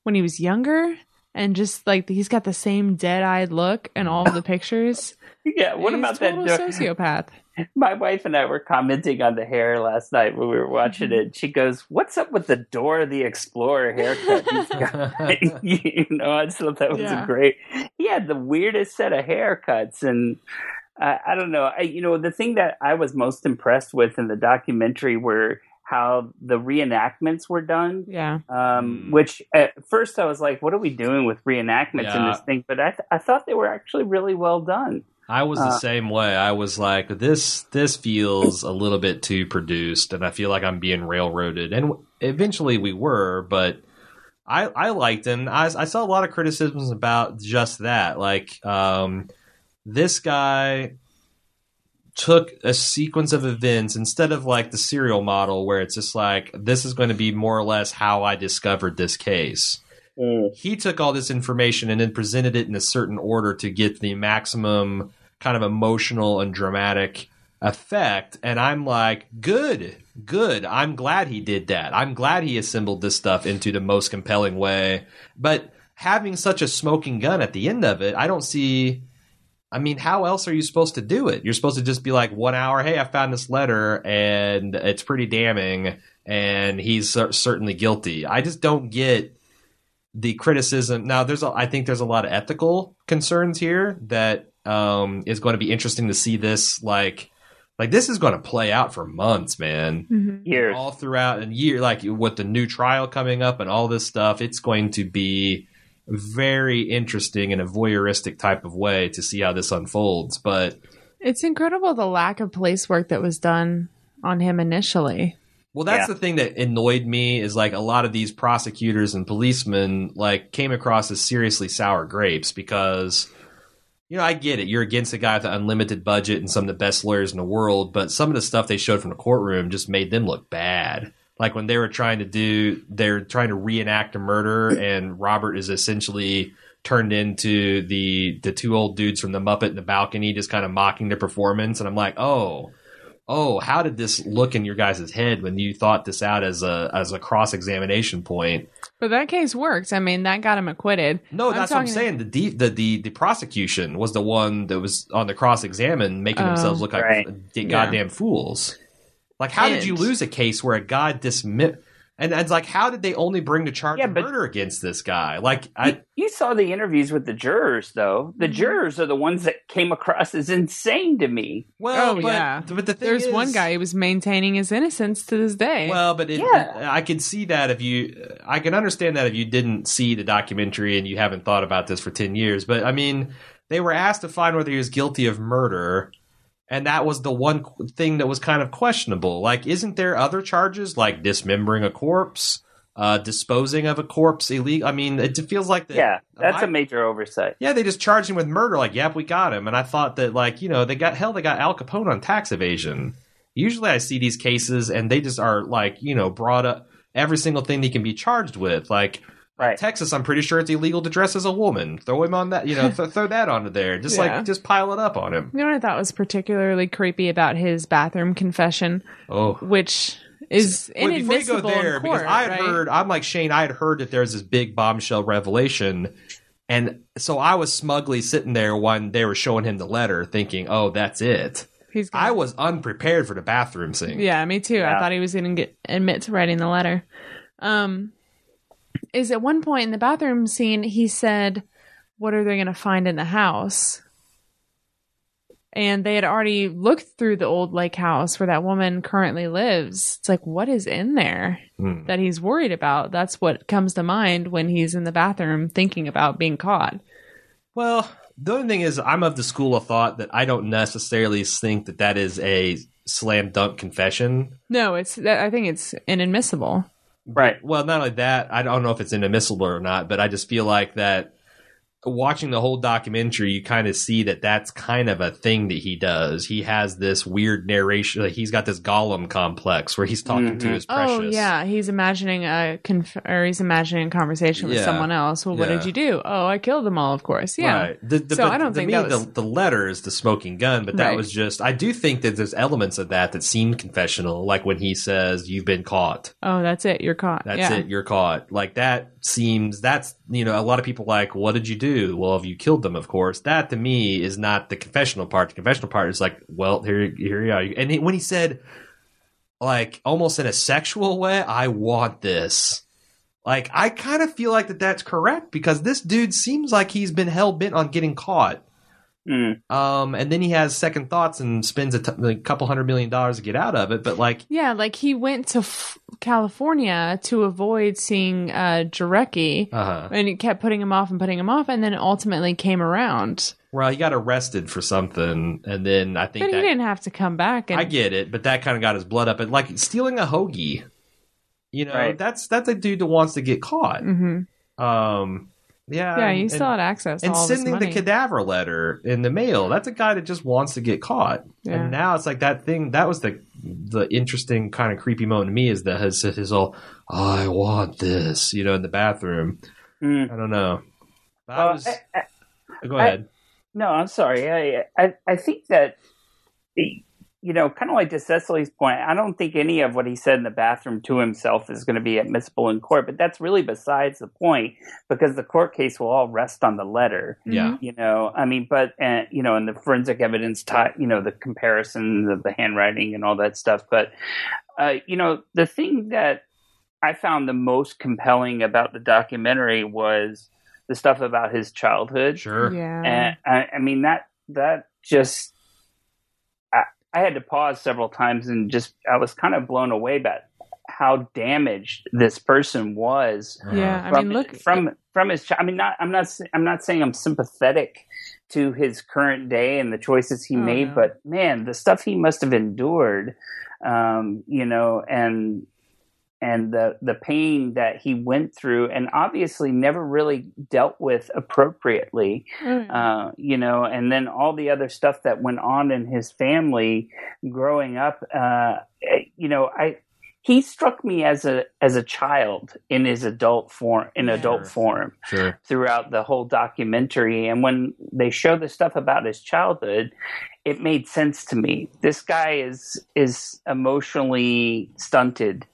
when he was younger and just like he's got the same dead eyed look in all of the pictures. yeah. What He's about that? sociopath? My wife and I were commenting on the hair last night when we were watching Mm-hmm. it. She goes, "What's up with the Dora the Explorer haircut?" You know, I just thought that was Yeah. a great. He had the weirdest set of haircuts, and I, I don't know. I, you know, the thing that I was most impressed with in the documentary were how the reenactments were done. Yeah. Um, Mm. Which at first I was like, "What are we doing with reenactments in this thing?" But I, th- I thought they were actually really well done. I was the Uh, same way. I was like, this this feels a little bit too produced, and I feel like I'm being railroaded. And eventually we were, but I I liked him. I, I saw a lot of criticisms about just that. Like, um, this guy took a sequence of events instead of like the serial model where it's just like this is going to be more or less how I discovered this case mm. he took all this information and then presented it in a certain order to get the maximum kind of emotional and dramatic effect. And I'm like, good, good. I'm glad he did that. I'm glad he assembled this stuff into the most compelling way. But having such a smoking gun at the end of it, I don't see. I mean, how else are you supposed to do it? You're supposed to just be like, one hour, hey, I found this letter and it's pretty damning and he's cer- certainly guilty. I just don't get the criticism. Now, there's a, I think there's a lot of ethical concerns here that um, is going to be interesting to see this like like this is going to play out for months, man. Mhm. Years. All throughout a year, like with the new trial coming up and all this stuff, it's going to be very interesting in a voyeuristic type of way to see how this unfolds. But It's incredible the lack of police work that was done on him initially. Well, that's Yeah. the thing that annoyed me is like a lot of these prosecutors and policemen like came across as seriously sour grapes because you know, I get it. You're against a guy with an unlimited budget and some of the best lawyers in the world, but some of the stuff they showed from the courtroom just made them look bad. Like when they were trying to do they're trying to reenact a murder and Robert is essentially turned into the the two old dudes from the Muppet in the balcony just kind of mocking the performance and I'm like, "Oh, oh, how did this look in your guys' head when you thought this out as a as a cross examination point? But that case worked. I mean, that got him acquitted. No, I'm that's what I'm talking- saying. The, de- the the the prosecution was the one that was on the cross examine, making Oh. themselves look like Right. d- Yeah. goddamn fools. Like, how did you lose a case where a guy dismiss? And and it's like, how did they only bring the charge Yeah, of murder against this guy? Like, I you saw the interviews with the jurors, though. The Mhm. jurors are the ones that came across as insane to me. well, oh but, yeah. but the thing There's is, one guy who was maintaining his innocence to this day. Well, but it, Yeah. I can see that if you, I can understand that if you didn't see the documentary and you haven't thought about this for 10 years. But I mean, they were asked to find whether he was guilty of murder. And that was the one thing that was kind of questionable. Like, isn't there other charges like dismembering a corpse, uh, disposing of a corpse illegal? I mean, it feels like that. Yeah, that's my- a major oversight. yeah, they just charged him with murder. Like, yep, we got him. And I thought that, like, you know, they got hell. They got Al Capone on tax evasion. Usually, I see these cases, and they just are like, you know, brought up every single thing they can be charged with. Like Right. Texas, I'm pretty sure it's illegal to dress as a woman. Throw him on that, you know, th- throw that onto there. Just Yeah. like, just pile it up on him. you know what I thought was particularly creepy about his bathroom confession, Oh. which is Wait, before you go there, in court, because I had right? heard, I'm like Shane, I had heard that there's this big bombshell revelation. And so I was smugly sitting there when they were showing him the letter, thinking, oh, that's it. He's gonna- I was unprepared for the bathroom scene. Yeah, me too. I thought he was going to get admit to writing the letter. Um, is at one point in the bathroom scene, he said, "What are they going to find in the house?" And they had already looked through the old lake house where that woman currently lives. It's like, what is in there Hmm. that he's worried about? That's what comes to mind when he's in the bathroom thinking about being caught. Well, the only thing is, I'm of the school of thought that I don't necessarily think that that is a slam dunk confession. No, it's. I think it's inadmissible. Right. Well, not only that, I don't know if it's inadmissible or not, but I just feel like that watching the whole documentary, you kind of see that that's kind of a thing that he does. He has this weird narration. Like he's got this Gollum complex where he's talking to Mhm. his precious. Oh yeah, he's imagining a conf- or he's imagining a conversation with Yeah. someone else. Well, what Yeah. did you do? Oh, I killed them all, of course. Yeah. Right. The, the, So but I don't think me, that was- the, the letter is the smoking gun, but that Right. was just. I do think that there's elements of that that seem confessional, like when he says, "You've been caught." Oh, that's it. You're caught. That's yeah. it. You're caught. Like that seems. That's you know a lot of people like. What did you Well, if you killed them, of course. That to me is not the confessional part. The confessional part is like, well, here, here you are. And he, when he said, like, almost in a sexual way, I want this. Like, I kind of feel like that that's correct because this dude seems like he's been hell bent on getting caught. Mm. Um, and then he has second thoughts and spends a, t- a couple hundred million dollars to get out of it. But like, Yeah, like he went to f- California to avoid seeing uh, Jarecki, uh huh. and it kept putting him off and putting him off, and then ultimately came around. Well, he got arrested for something, and then I think But that he didn't have to come back. And I get it, but that kind of got his blood up. And like stealing a hoagie, you know, Right. that's that's a dude that wants to get caught. hmm Um, yeah, Yeah, and, he still had access to and all this sending the cadaver letter in the mail. That's a guy that just wants to get caught. Yeah. And now it's like that thing. That was the the interesting kind of creepy moment to me is that his his all I want this, you know, in the bathroom. Mm. I don't know. I Well, was, I- I- go I- ahead. No, I'm sorry. I I, I think that you know, kind of like to Cecily's point, I don't think any of what he said in the bathroom to himself is going to be admissible in court. But that's really besides the point because the court case will all rest on the letter. yeah. You know, I mean, but uh, you know, and the forensic evidence, ti you know, the comparisons of the handwriting and all that stuff. But uh, you know, the thing that I found the most compelling about the documentary was the stuff about his childhood. Sure. Yeah. And I, I mean that that just I, I had to pause several times and just I was kind of blown away by how damaged this person was. Yeah, I from, mean, look from from his. I mean, not. I'm not. I'm not saying I'm sympathetic to his current day and the choices he Oh, made, no. but man, the stuff he must have endured, um, you know, and and the the pain that he went through, and obviously never really dealt with appropriately yeah. uh, you know, and then all the other stuff that went on in his family growing up. Uh, eh, you know, I he struck me as a as a child in his adult form in Yeah. adult form Sure. throughout the whole documentary. And when they show the stuff about his childhood, it made sense to me. This guy is is emotionally stunted.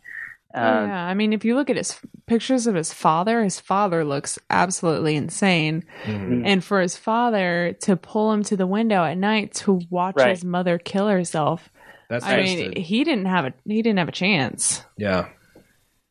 Oh, Uh, yeah, I mean, if you look at his pictures of his father, his father looks absolutely insane. Mhm. And for his father to pull him to the window at night to watch Right. his mother kill herself, That's I mean, he didn't have a he didn't have a chance. yeah.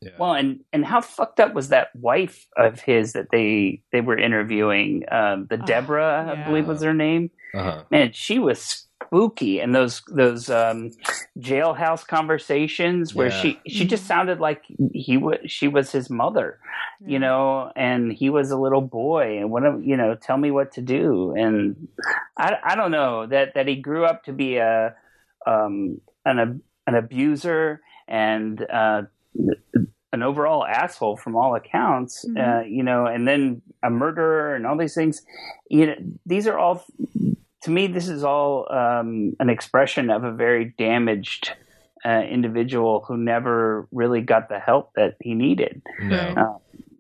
Yeah. Well, and and how fucked up was that wife of his that they they were interviewing? Um, the Oh, Deborah, I yeah. believe was her name. uh-huh. Man, she was spooky, and those those um, jailhouse conversations where Yeah. she she just sounded like he was she was his mother, you know, and he was a little boy, and what you know, tell me what to do, and I I don't know that that he grew up to be a um, an ab- an abuser and uh, an overall asshole from all accounts, Mhm. uh, you know, and then a murderer and all these things. You know, these are all to me. This is all um, an expression of a very damaged uh, individual who never really got the help that he needed. No. Right.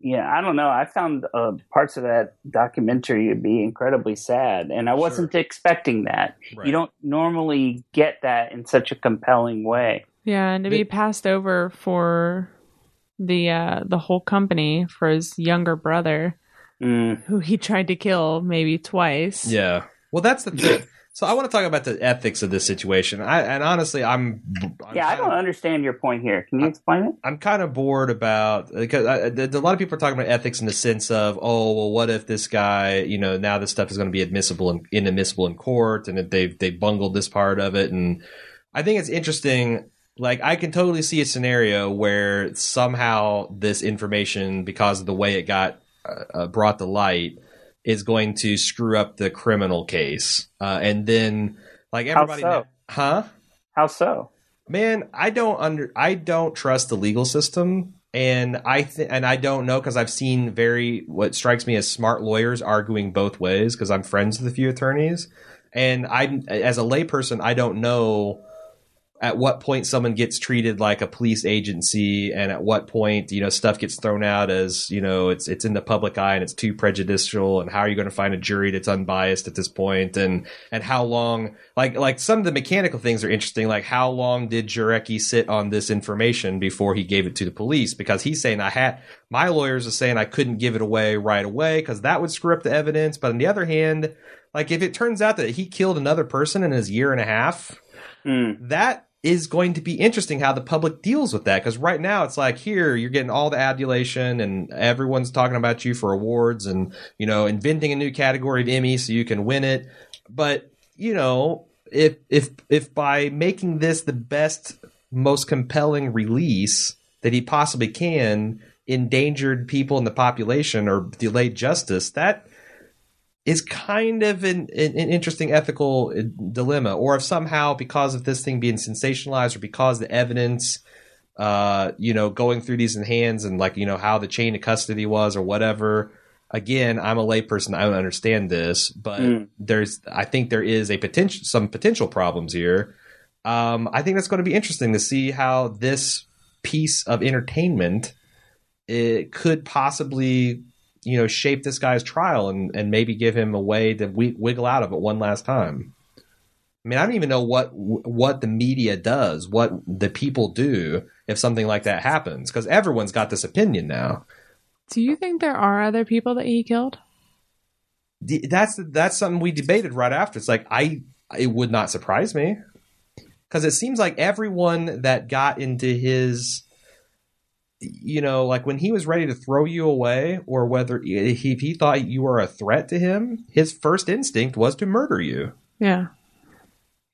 Yeah, I don't know. I found uh, parts of that documentary to be incredibly sad, and I wasn't expecting that. Right. You don't normally get that in such a compelling way. Yeah, and to be passed over for the uh the whole company for his younger brother Mm. who he tried to kill maybe twice. Yeah. Well, that's the thing. So I want to talk about the ethics of this situation. I, and honestly, I'm, I'm Yeah, I don't understand your point here. Can you explain it? I'm kind of bored about because I, a lot of people are talking about ethics in the sense of, oh, well, what if this guy, you know, now this stuff is going to be admissible and inadmissible in court, and if they've they bungled this part of it, and I think it's interesting. Like I can totally see a scenario where somehow this information, because of the way it got uh, uh, brought to light, is going to screw up the criminal case, uh, and then like How everybody, so? huh? How so? Man, I don't under I don't trust the legal system and I th- and I don't know cuz I've seen very what strikes me as smart lawyers arguing both ways cuz I'm friends with a few attorneys and I as a layperson I don't know at what point someone gets treated like a police agency and at what point you know stuff gets thrown out as you know it's it's in the public eye and it's too prejudicial and how are you going to find a jury that's unbiased at this point and and how long like like some of the mechanical things are interesting like how long did Jarecki sit on this information before he gave it to the police because he's saying I had my lawyers are saying I couldn't give it away right away because that would screw up the evidence but on the other hand like if it turns out that he killed another person in his year and a half Mm. that is going to be interesting how the public deals with that because right now it's like here you're getting all the adulation and everyone's talking about you for awards and you know inventing a new category of Emmy so you can win it. But you know if if if by making this the best most compelling release that he possibly can endangered people in the population or delayed justice that is kind of an, an, interesting ethical uh, dilemma. Or if somehow, because of this thing being sensationalized, or because the evidence, uh, you know, going through these in hands and like you know how the chain of custody was or whatever. Again, I'm a layperson. I don't understand this, but Mm. there's, I think there is a potential, some potential problems here. Um, I think that's going to be interesting to see how this piece of entertainment it could possibly you know shape this guy's trial and and maybe give him a way to wi- wiggle out of it one last time. I mean, I don't even know what what the media does, what the people do if something like that happens, because everyone's got this opinion now. Do you think there are other people that he killed? That's that's something we debated right after. It's like I it would not surprise me because it seems like everyone that got into his you know like when he was ready to throw you away or whether he, he thought you were a threat to him his first instinct was to murder you Yeah.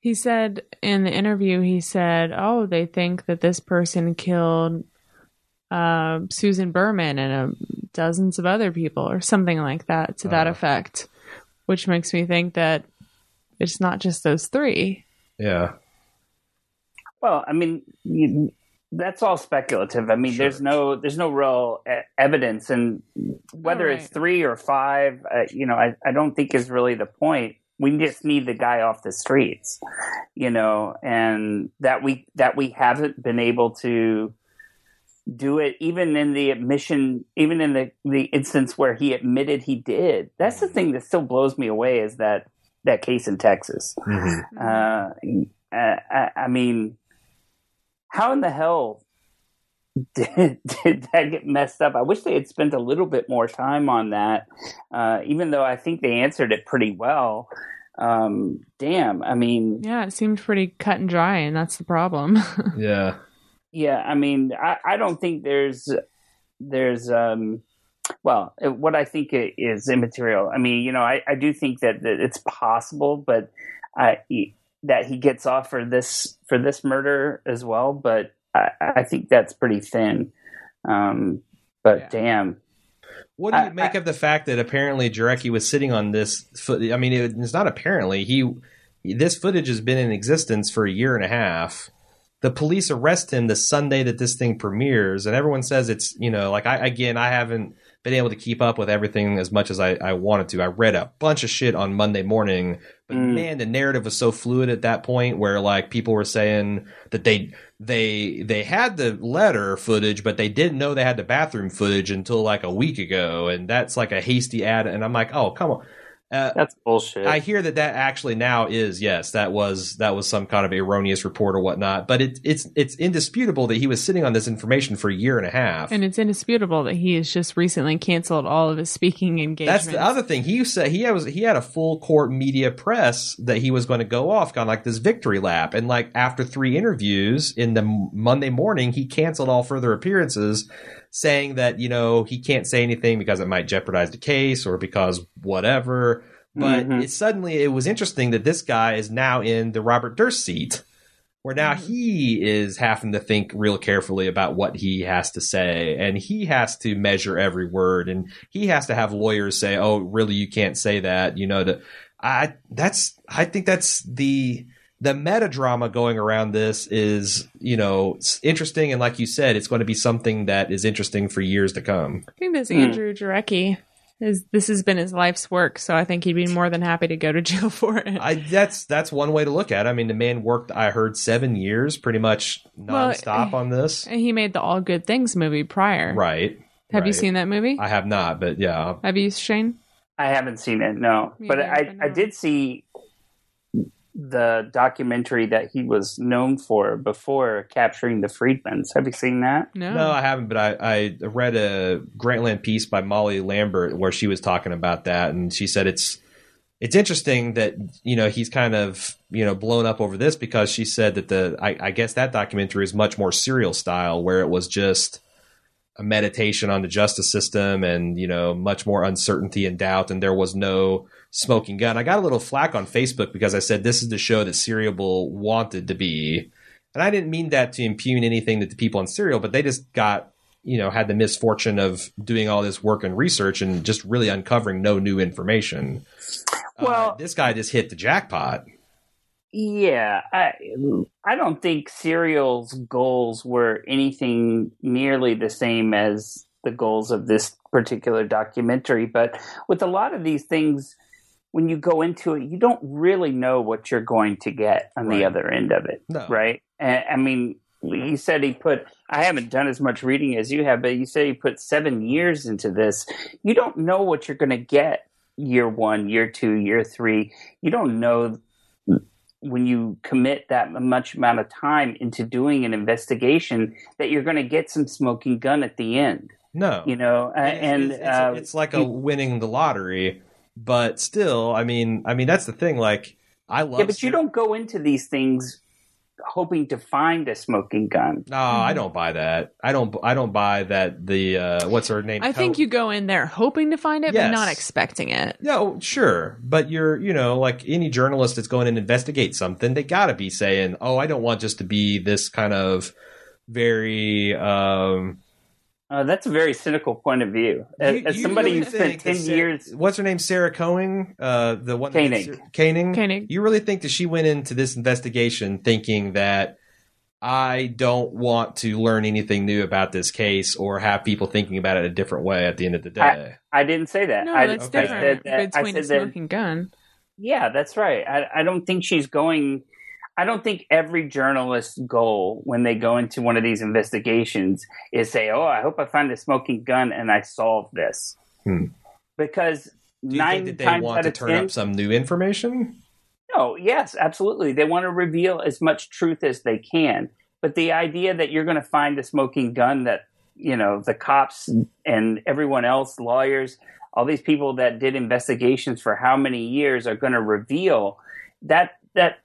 He said in the interview, he said, "Oh, they think that this person killed uh, Susan Berman and uh, dozens of other people, or something like that, to that Uh. effect." Which makes me think that it's not just those three. Yeah. Well, I mean, you, that's all speculative. I mean, Sure. there's no there's no real e- evidence, and whether Oh, it's three or five, uh, you know, I, I don't think is really the point. We just need the guy off the streets, you know, and that we that we haven't been able to do it even in the admission even in the the instance where he admitted he did that's the thing that still blows me away is that that case in texas Mhm. uh, I, I mean, how in the hell did, did that get messed up? I wish they had spent a little bit more time on that, uh, even though I think they answered it pretty well. Um, damn, I mean, Yeah, it seemed pretty cut and dry, and that's the problem. Yeah. yeah, I mean, I, I don't think there's there's um, well, what I think is immaterial. I mean, you know, I, I do think that, that it's possible, but I that he gets off for this for this murder as well. But I, I think that's pretty thin. Um, but Yeah. damn, What do you I- make of the fact that apparently Jarecki was sitting on this foot? I mean, it, it's not apparently. He this footage has been in existence for a year and a half. The police arrest him the Sunday that this thing premieres, and everyone says it's you know like I again I haven't been able to keep up with everything as much as I, I wanted to. I read a bunch of shit on Monday morning, but Mm. man, the narrative was so fluid at that point where like people were saying that they they they had the letter footage, but they didn't know they had the bathroom footage until like a week ago, and that's like a hasty ad. And I'm like, oh come on. Uh, that's bullshit. I hear that that actually now is yes, that was that was some kind of erroneous report or whatnot. But it, it's it's indisputable that he was sitting on this information for a year and a half. and it's indisputable that he has just recently canceled all of his speaking engagements. That's the other thing. He said he was he had a full court media press that he was going to go off on like this victory lap, and like after three interviews in the Monday morning, he canceled all further appearances, saying that you know he can't say anything because it might jeopardize the case or because whatever. But Mhm. it suddenly it was interesting that this guy is now in the Robert Durst seat. Where now Mhm. he is having to think real carefully about what he has to say, and he has to measure every word, and he has to have lawyers say, "Oh, really? You can't say that." You know, to, I that's I think that's the the meta drama going around this is you know interesting, and like you said, it's going to be something that is interesting for years to come. I think this Hmm. Andrew Jarecki is this has been his life's work, so I think he'd be more than happy to go to jail for it. I that's that's one way to look at. it. I mean, the man worked. I heard seven years, pretty much Well, nonstop on this. and he made the All Good Things movie prior. Right. Have you seen that movie? I have not, but yeah, Have you, Shane? I haven't seen it, no. Me but neither, I, I did see the documentary that he was known for before capturing the Friedmans. Have you seen that? No. No, I haven't, but I, I read a Grantland piece by Molly Lambert where she was talking about that, and she said it's it's interesting that you know he's kind of you know blown up over this because she said that the I, I guess that documentary is much more serial style where it was just a meditation on the justice system and you know much more uncertainty and doubt and there was no smoking gun. I got a little flack on Facebook because I said this is the show that Serial wanted to be. And I didn't mean that to impugn anything that the people on Serial, but they just got, you know, had the misfortune of doing all this work and research and just really uncovering no new information. Well- uh, this guy just hit the jackpot. Yeah, I I don't think Serial's goals were anything nearly the same as the goals of this particular documentary. But with a lot of these things, when you go into it, you don't really know what you're going to get on Right. the other end of it, No. right? And, I mean, he said he put. I haven't done as much reading as you have, but you said he put seven years into this. You don't know what you're going to get year one, year two, year three. You don't know when you commit that much amount of time into doing an investigation that you're going to get some smoking gun at the end No. you know and it's, it's, uh, it's like a winning the lottery, but still, I mean, I mean that's the thing. Like, I love. yeah but you don't go into these things hoping to find a smoking gun. No, I don't buy that. I don't. I don't buy that. The uh, what's her name? I think Hel- you go in there hoping to find it, Yes. but not expecting it. No, sure, but you're, you know, like any journalist that's going in and investigate something, they got to be saying, "Oh, I don't want just to be this kind of very." um Uh, that's a very cynical point of view. As, you- as somebody really who spent ten Sa- years, What's her name? Sarah Cohen, uh, the one that- Koenig. Koenig. Koenig. You really think that she went into this investigation thinking that I don't want to learn anything new about this case or have people thinking about it a different way at the end of the day? I didn't say that. No, I, that's okay. I different said that- I between a said that- smoking gun. Yeah, that's right. I, I don't think she's going. I don't think every journalist's goal when they go into one of these investigations is say, "Oh, I hope I find a smoking gun and I solve this," Hmm. because Do you nine think that they times want out to of turn ten, up some new information? no, yes, absolutely, they want to reveal as much truth as they can. But the idea that you're going to find a smoking gun that you know the cops and everyone else, lawyers, all these people that did investigations for how many years are going to reveal that that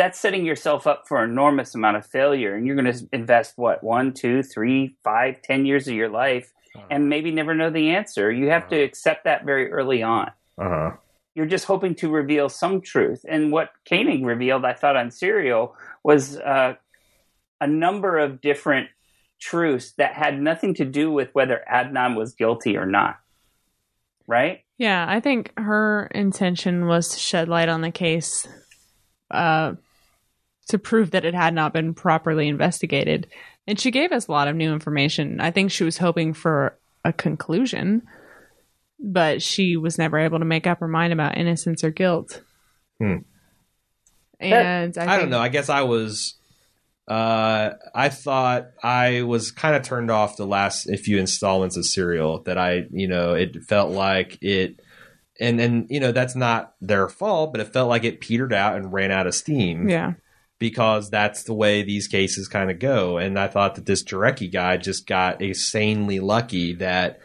that's setting yourself up for an enormous amount of failure and you're going to invest what one two three five ten years of your life and maybe never know the answer. You have to Uh-huh. accept that very early on. Uh huh. you're just hoping to reveal some truth and what Koenig revealed i thought on serial was uh, a number of different truths that had nothing to do with whether adnan was guilty or not. Right? Yeah, I think her intention was to shed light on the case uh, to prove that it had not been properly investigated. And she gave us a lot of new information. I think she was hoping for a conclusion, but she was never able to make up her mind about innocence or guilt. Hmm. And I, I, think, don't know. I guess I was. Uh, I thought I was kind of turned off the last few installments of Serial. That I, you know, it felt like it, and and you know that's not their fault, but it felt like it petered out and ran out of steam. Yeah. Because that's the way these cases kind of go. And I thought that this Jarecki guy just got insanely lucky that,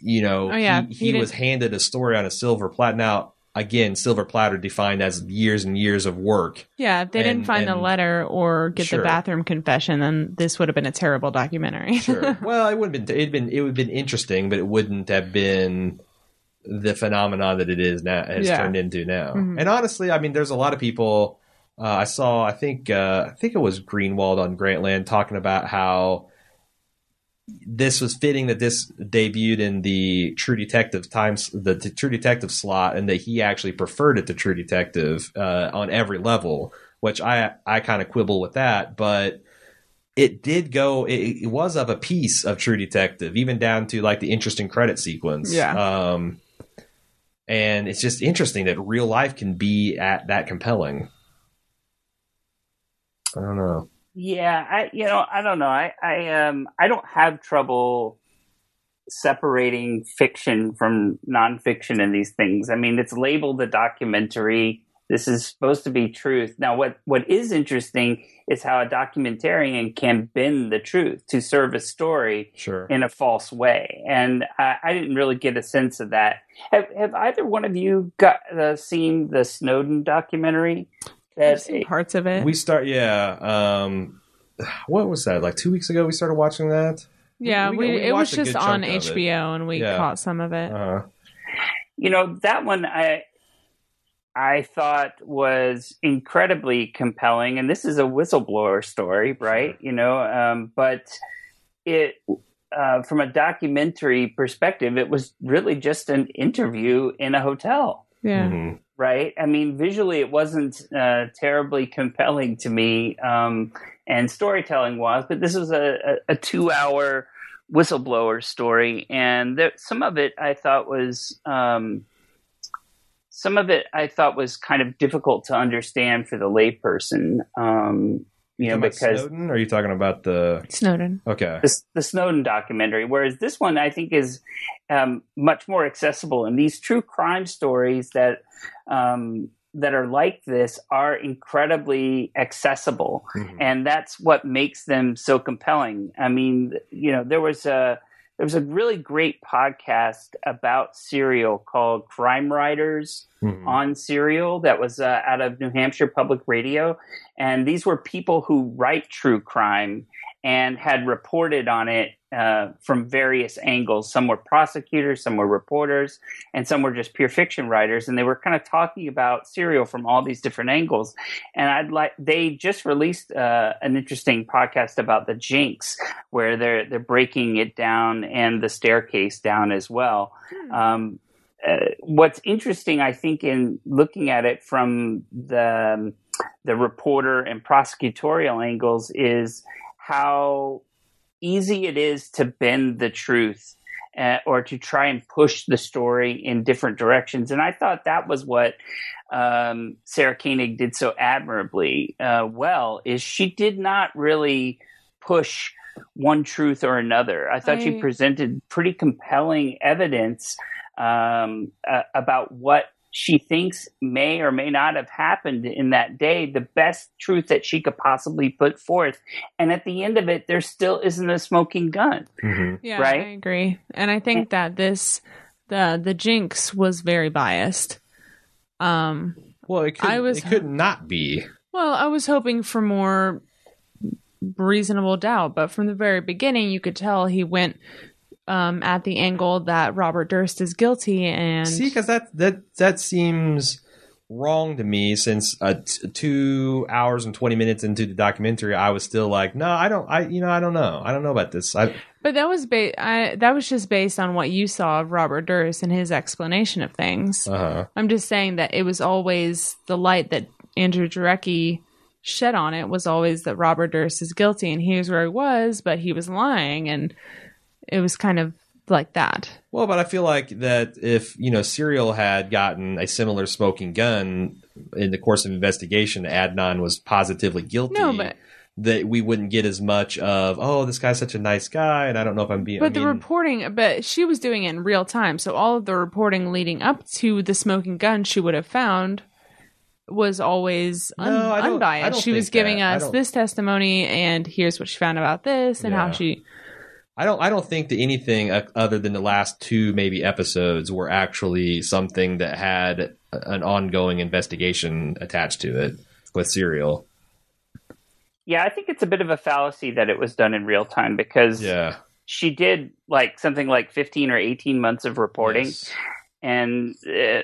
you know, Oh, yeah. he, He he was handed a story on a silver platter. Now, again, silver platter defined as years and years of work. Yeah, if they didn't And- find the letter or get Sure. the bathroom confession, then this would have been a terrible documentary. Sure. well, it would have been it'd been it would have been interesting, but it wouldn't have been the phenomenon that it is now has Yeah. turned into now. Mhm. And honestly, I mean, there's a lot of people. Uh, I saw, I think, uh, I think it was Greenwald on Grantland talking about how this was fitting that this debuted in the True Detective times, the, t- True Detective slot, and that he actually preferred it to True Detective uh, on every level. Which I I kind of quibble with that, but it did go. It, it was of a piece of True Detective, even down to like the interesting credit sequence. Yeah. Um, and it's just interesting that real life can be at that compelling. I don't know. Yeah, I you know I don't know. I I um I don't have trouble separating fiction from nonfiction in these things. I mean, it's labeled a documentary. This is supposed to be truth. Now, what what is interesting is how a documentarian can bend the truth to serve a story Sure. in a false way, and I, I didn't really get a sense of that. Have Have either one of you got uh, seen the Snowden documentary? I've That seen parts of it. we start. Yeah. Um, what was that? Like two weeks ago, we started watching that. yeah, we- we, we it was just on chunk it. HBO, and we Yeah. caught some of it. Uh, you know that one i i thought was incredibly compelling and this is a whistleblower story right you know um, but it uh, from a documentary perspective it was really just an interview in a hotel yeah. mhm. Right i mean visually it wasn't uh, terribly compelling to me um, and storytelling was but this was a, a, a two hour whistleblower story and there, some of it i thought was um, some of it I thought was kind of difficult to understand for the layperson. Um, you know, because Snowden, or are you talking about the? Snowden. Okay. the, the Snowden documentary, whereas this one I think is um, much more accessible. And these true crime stories that um, that are like this are incredibly accessible, Mhm. and that's what makes them so compelling. I mean, you know, there was a there was a really great podcast about Serial called Crime Writers Mhm. on Serial that was uh, out of New Hampshire Public Radio, and these were people who write true crime and had reported on it uh, from various angles. Some were prosecutors, some were reporters, and some were just pure fiction writers. And they were kind of talking about Serial from all these different angles. And I'd like they just released uh, an interesting podcast about the Jinx, where they're they're breaking it down and the staircase down as well. Um, uh, what's interesting, I think, in looking at it from the the reporter and prosecutorial angles is how easy it is to bend the truth uh, or to try and push the story in different directions. And I thought that was what um, Sarah Koenig did so admirably uh, well. Is she did not really push one truth or another. I thought she presented pretty compelling evidence um, uh, about what she thinks may or may not have happened in that day, the best truth that she could possibly put forth. And at the end of it, there still isn't a smoking gun. Mhm. Yeah, Right? I agree. And I think that this the the Jinx was very biased. Um Well, it could, I was- it could not be. well, I was hoping for more reasonable doubt, but from the very beginning you could tell he went um at the angle that Robert Durst is guilty and See, because that that that seems wrong to me. Since uh, t- two hours and twenty minutes into the documentary, I was still like, no, I don't. I you know, I don't know. I don't know about this. I But that was ba- I, that was just based on what you saw of Robert Durst and his explanation of things. uh huh. I'm just saying that it was always the light that Andrew Jarecki shed on it was always that Robert Durst is guilty and here's where he was, but he was lying, and it was kind of like that. Well, but I feel like that if you know Serial had gotten a similar smoking gun in the course of investigation, Adnan was positively guilty. No, but that we wouldn't get as much of oh this guy's such a nice guy and I don't know if I'm being. but I the mean, reporting, but she was doing it in real time, so all of the reporting leading up to the smoking gun she would have found was always un- No, I I unbiased. don't She was giving that. Us this testimony, and here's what she found about this, and how she. I don't. I don't think that anything uh, other than the last two maybe episodes were actually something that had an ongoing investigation attached to it with Serial. Yeah, I think it's a bit of a fallacy that it was done in real time because Yeah. she did like something like 15 or 18 months of reporting. Yes. and uh,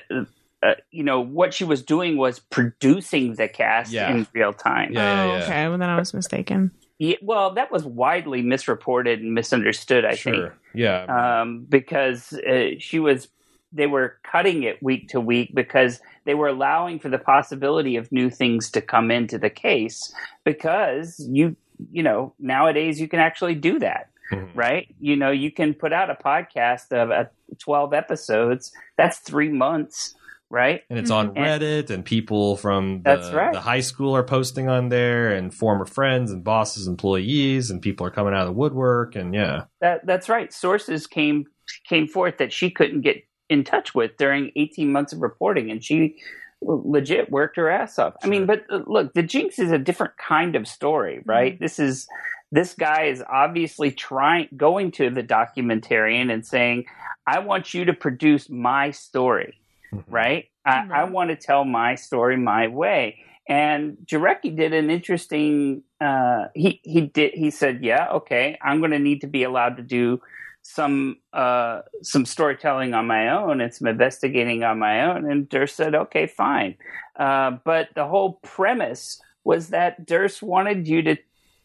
uh, you know what she was doing was producing the cast Yeah. in real time. Yeah, yeah, oh, yeah. okay. Well, then I was mistaken. Yeah, well, that was widely misreported and misunderstood. I think. Sure. Yeah. um, because uh, she was they were cutting it week to week because they were allowing for the possibility of new things to come into the case because you you know nowadays you can actually do that Mhm. right you know you can put out a podcast of uh, 12 episodes that's three months right and it's on And- Reddit, and people from the, That's right. the high school are posting on there, and former friends and bosses, employees, and people are coming out of the woodwork, and yeah, That that's right. Sources came came forth that she couldn't get in touch with during 18 months of reporting, and she legit worked her ass off. I mean, but uh, look, the Jinx is a different kind of story, right? This is this guy is obviously trying going to the documentarian and saying, "I want you to produce my story." Right? I, I want to tell my story my way. And Jarecki did an interesting. Uh, he he did. He said, "Yeah, okay, I'm going to need to be allowed to do some uh, some storytelling on my own and some investigating on my own." And Durst said, "Okay, fine." Uh, but the whole premise was that Durst wanted you to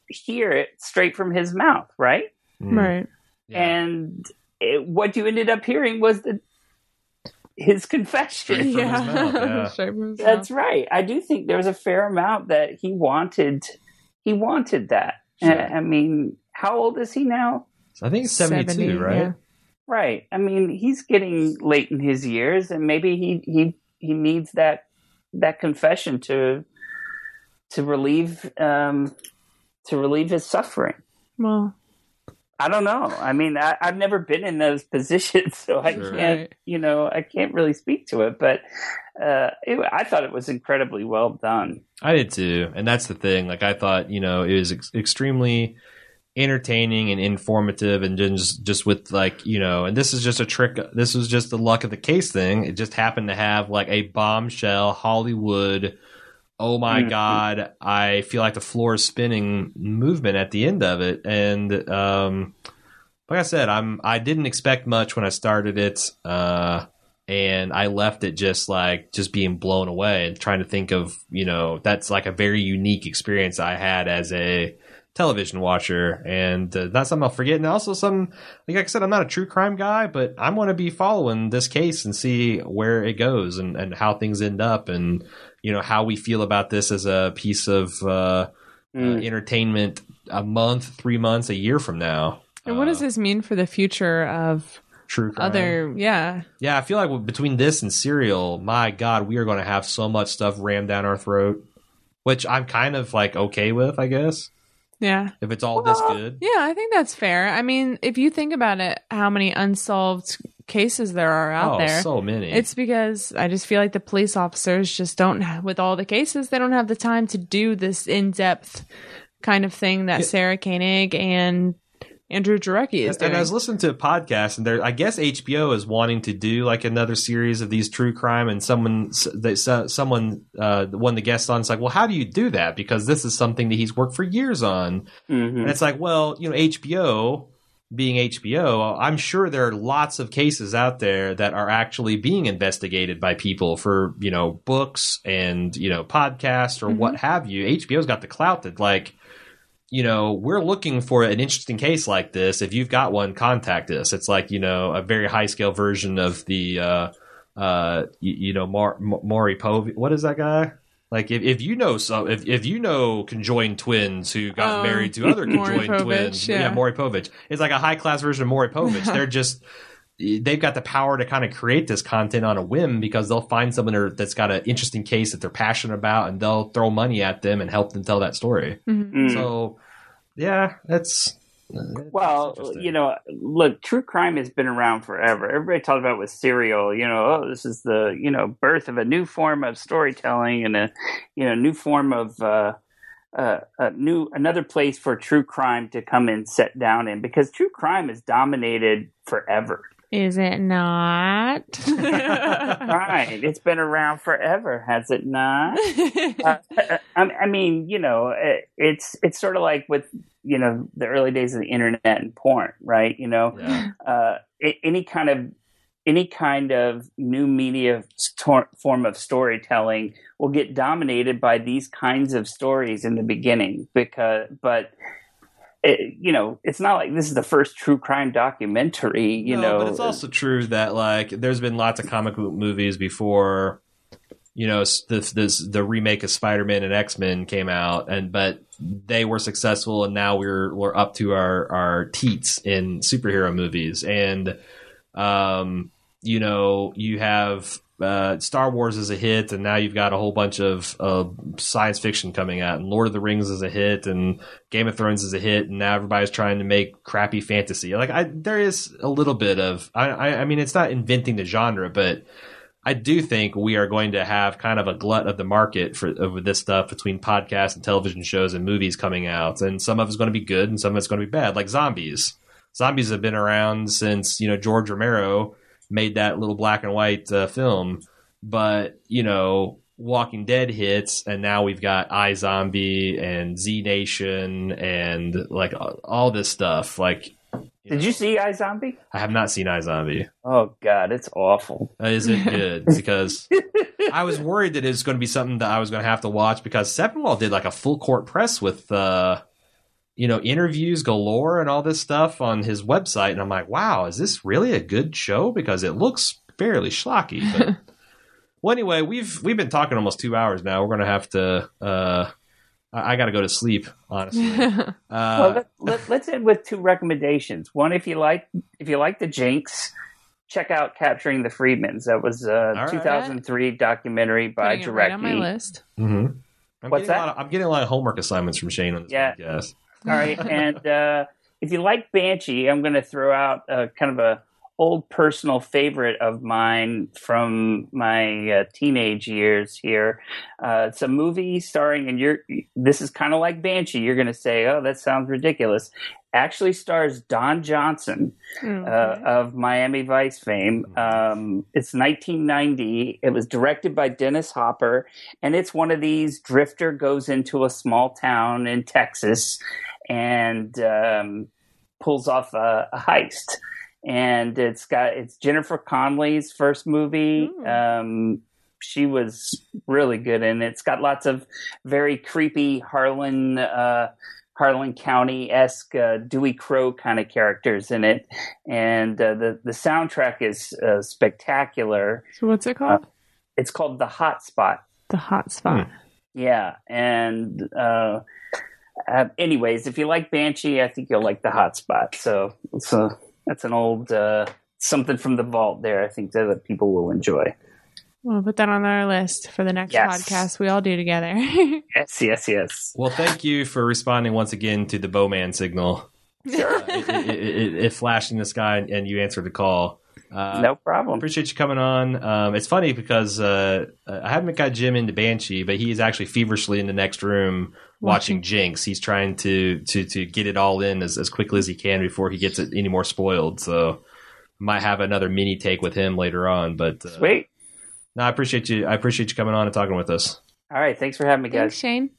hear it straight from his mouth, right? Mm. Right. Yeah. And it, what you ended up hearing was the his confession. Straight from his mouth, yeah. Straight from his That's right. I do think there was a fair amount that he wanted. He wanted that. Sure. Uh, I mean, how old is he now? I think it's seventy-two, 70, right? yeah. Right. I mean, he's getting late in his years, and maybe he he he needs that that confession to to relieve um, to relieve his suffering. Well, I don't know. I mean, I, I've never been in those positions, so I Sure. can't, Right. you know, I can't really speak to it. But uh, it, I thought it was incredibly well done. I did too, and that's the thing. Like I thought, you know, it was ex- extremely entertaining and informative and just just with like you know and this is just a trick this was just the luck of the case thing it just happened to have like a bombshell hollywood oh my Mhm. god i feel like the floor is spinning movement at the end of it and um like i said i'm i didn't expect much when i started it uh and i left it just like just being blown away and trying to think of you know that's like a very unique experience i had as a television watcher, and uh, that's something I'll forget. And also, some like I said, I'm not a true crime guy, but I'm going to be following this case and see where it goes and and how things end up, and you know how we feel about this as a piece of uh, uh, Mm. entertainment a month, three months, a year from now. And what does Uh, this mean for the future of true crime? other? Yeah, Yeah, I feel like between this and Serial, my God, we are going to have so much stuff rammed down our throat, which I'm kind of like okay with, I guess, yeah, if it's all this good. yeah. I think that's fair. I mean, if you think about it, how many unsolved cases there are out oh, there? so many. It's because I just feel like the police officers just don't, have, with all the cases, they don't have the time to do this in depth kind of thing that Yeah. Sarah Koenig and Andrew Jarecki is doing. and I was listening to a podcast, and there, I guess HBO is wanting to do like another series of these true crime, and someone, they, someone, uh, one of the guests on, is like, well, how do you do that? Because this is something that he's worked for years on, Mhm. and it's like, well, you know, HBO being HBO, I'm sure there are lots of cases out there that are actually being investigated by people for, you know, books and, you know, podcasts or Mhm. what have you. HBO's got the clout that, like, you know, we're looking for an interesting case like this. If you've got one, contact us. It's like, you know, a very high scale version of the, uh, uh, you, you know, Mar- Ma- Maury Povey. What is that guy? Like if, if you know some if, if you know conjoined twins who got Oh, married to other conjoined Povich, twins, yeah. yeah. Maury Povich. It's like a high class version of Maury Povich. They're just they've got the power to kind of create this content on a whim because they'll find someone that- that's got an interesting case that they're passionate about and they'll throw money at them and help them tell that story. Mhm. Mm. So yeah, that's Well, you know, look, true crime has been around forever. Everybody talks about with serial, you know, oh, this is the, you know, birth of a new form of storytelling and a, you know, new form of, uh, uh, a new another place for true crime to come and set down in because true crime has dominated forever. Is it not? Right, it's been around forever, has it not? uh, I, I mean, you know, it, it's it's sort of like with you know the early days of the internet and porn, right? You know, yeah. uh, any kind of any kind of new media stor- form of storytelling will get dominated by these kinds of stories in the beginning because but it, you know it's not like this is the first true crime documentary you No, know but it's also true that like there's been lots of comic book movies before. You know, this, this the remake of Spider Man and X Men came out, and but they were successful, and now we're we're up to our our teats in superhero movies, and um, you know, you have uh, Star Wars is a hit, and now you've got a whole bunch of uh, science fiction coming out, and Lord of the Rings is a hit, and Game of Thrones is a hit, and now everybody's trying to make crappy fantasy. Like, I there is a little bit of, I, I mean, it's not inventing the genre, but I do think we are going to have kind of a glut of the market for this stuff between podcasts and television shows and movies coming out, and some of it's going to be good, and some of it's going to be bad, like zombies. Zombies have been around since you know George Romero made that little black and white uh, film, but you know Walking Dead hits, and now we've got iZombie and Z Nation and like all this stuff. Like, did you see iZombie? I have not seen iZombie. Oh God, it's awful. Uh, Is it good? Because I was worried that it was going to be something that I was going to have to watch because Sepinwall did like a full court press with, uh, you know, interviews galore and all this stuff on his website, and I'm like, wow, is this really a good show? Because it looks fairly schlocky. But well, anyway, we've we've been talking almost two hours now. We're going to have to. Uh, I, I got to go to sleep, honestly. Uh, well, let, let, let's end with two recommendations. One, if you like, if you like the Jinx, check out "Capturing the Friedmans." That was a right. 2003 documentary by Putting it right on my Jarecki. list. mhm. I'm What's getting a lot that? of- I'm getting a lot of homework assignments from Shane on this Yeah. podcast. All right, and uh, if you like Banshee, I'm going to throw out uh, kind of a old personal favorite of mine from my uh, teenage years here. Uh, it's a movie starring, and you're. This is kind of like Banshee. You're going to say, "Oh, that sounds ridiculous." Actually, stars Don Johnson Okay. uh, of Miami Vice fame. Um, it's 1990. It was directed by Dennis Hopper, and it's one of these drifter goes into a small town in Texas and um, pulls off a, a heist. And it's got it's Jennifer Connelly's first movie. Ooh. Um, she was really good, and it's got lots of very creepy Harlan. Uh, Harlan County esque uh, Dewey Crowe kind of characters in it, and uh, the the soundtrack is uh, spectacular. so what's it called? It's called The Hot Spot. the hot spot. Yeah, and uh, uh, anyways, if you like Banshee, I think you'll like The Hot Spot. So so that's an old uh, something from the vault there. I think that, that people will enjoy. We'll put that on our list for the next Yes. podcast we all do together. Yes, yes, yes. Well, thank you for responding once again to the Bowman signal. Sure, Uh, it, it, it, it flashed in the sky and you answered the call. Uh, no problem. Appreciate you coming on. Um, it's funny because uh, I haven't got Jim into Banshee, but he is actually feverishly in the next room watching, Watching. Jinx. He's trying to to to get it all in as, as quickly as he can before he gets it any more spoiled. So might have another mini take with him later on. But uh, Sweet. no, I appreciate you. I appreciate you coming on and talking with us. All right, thanks for having me, Thanks, guys. Shane.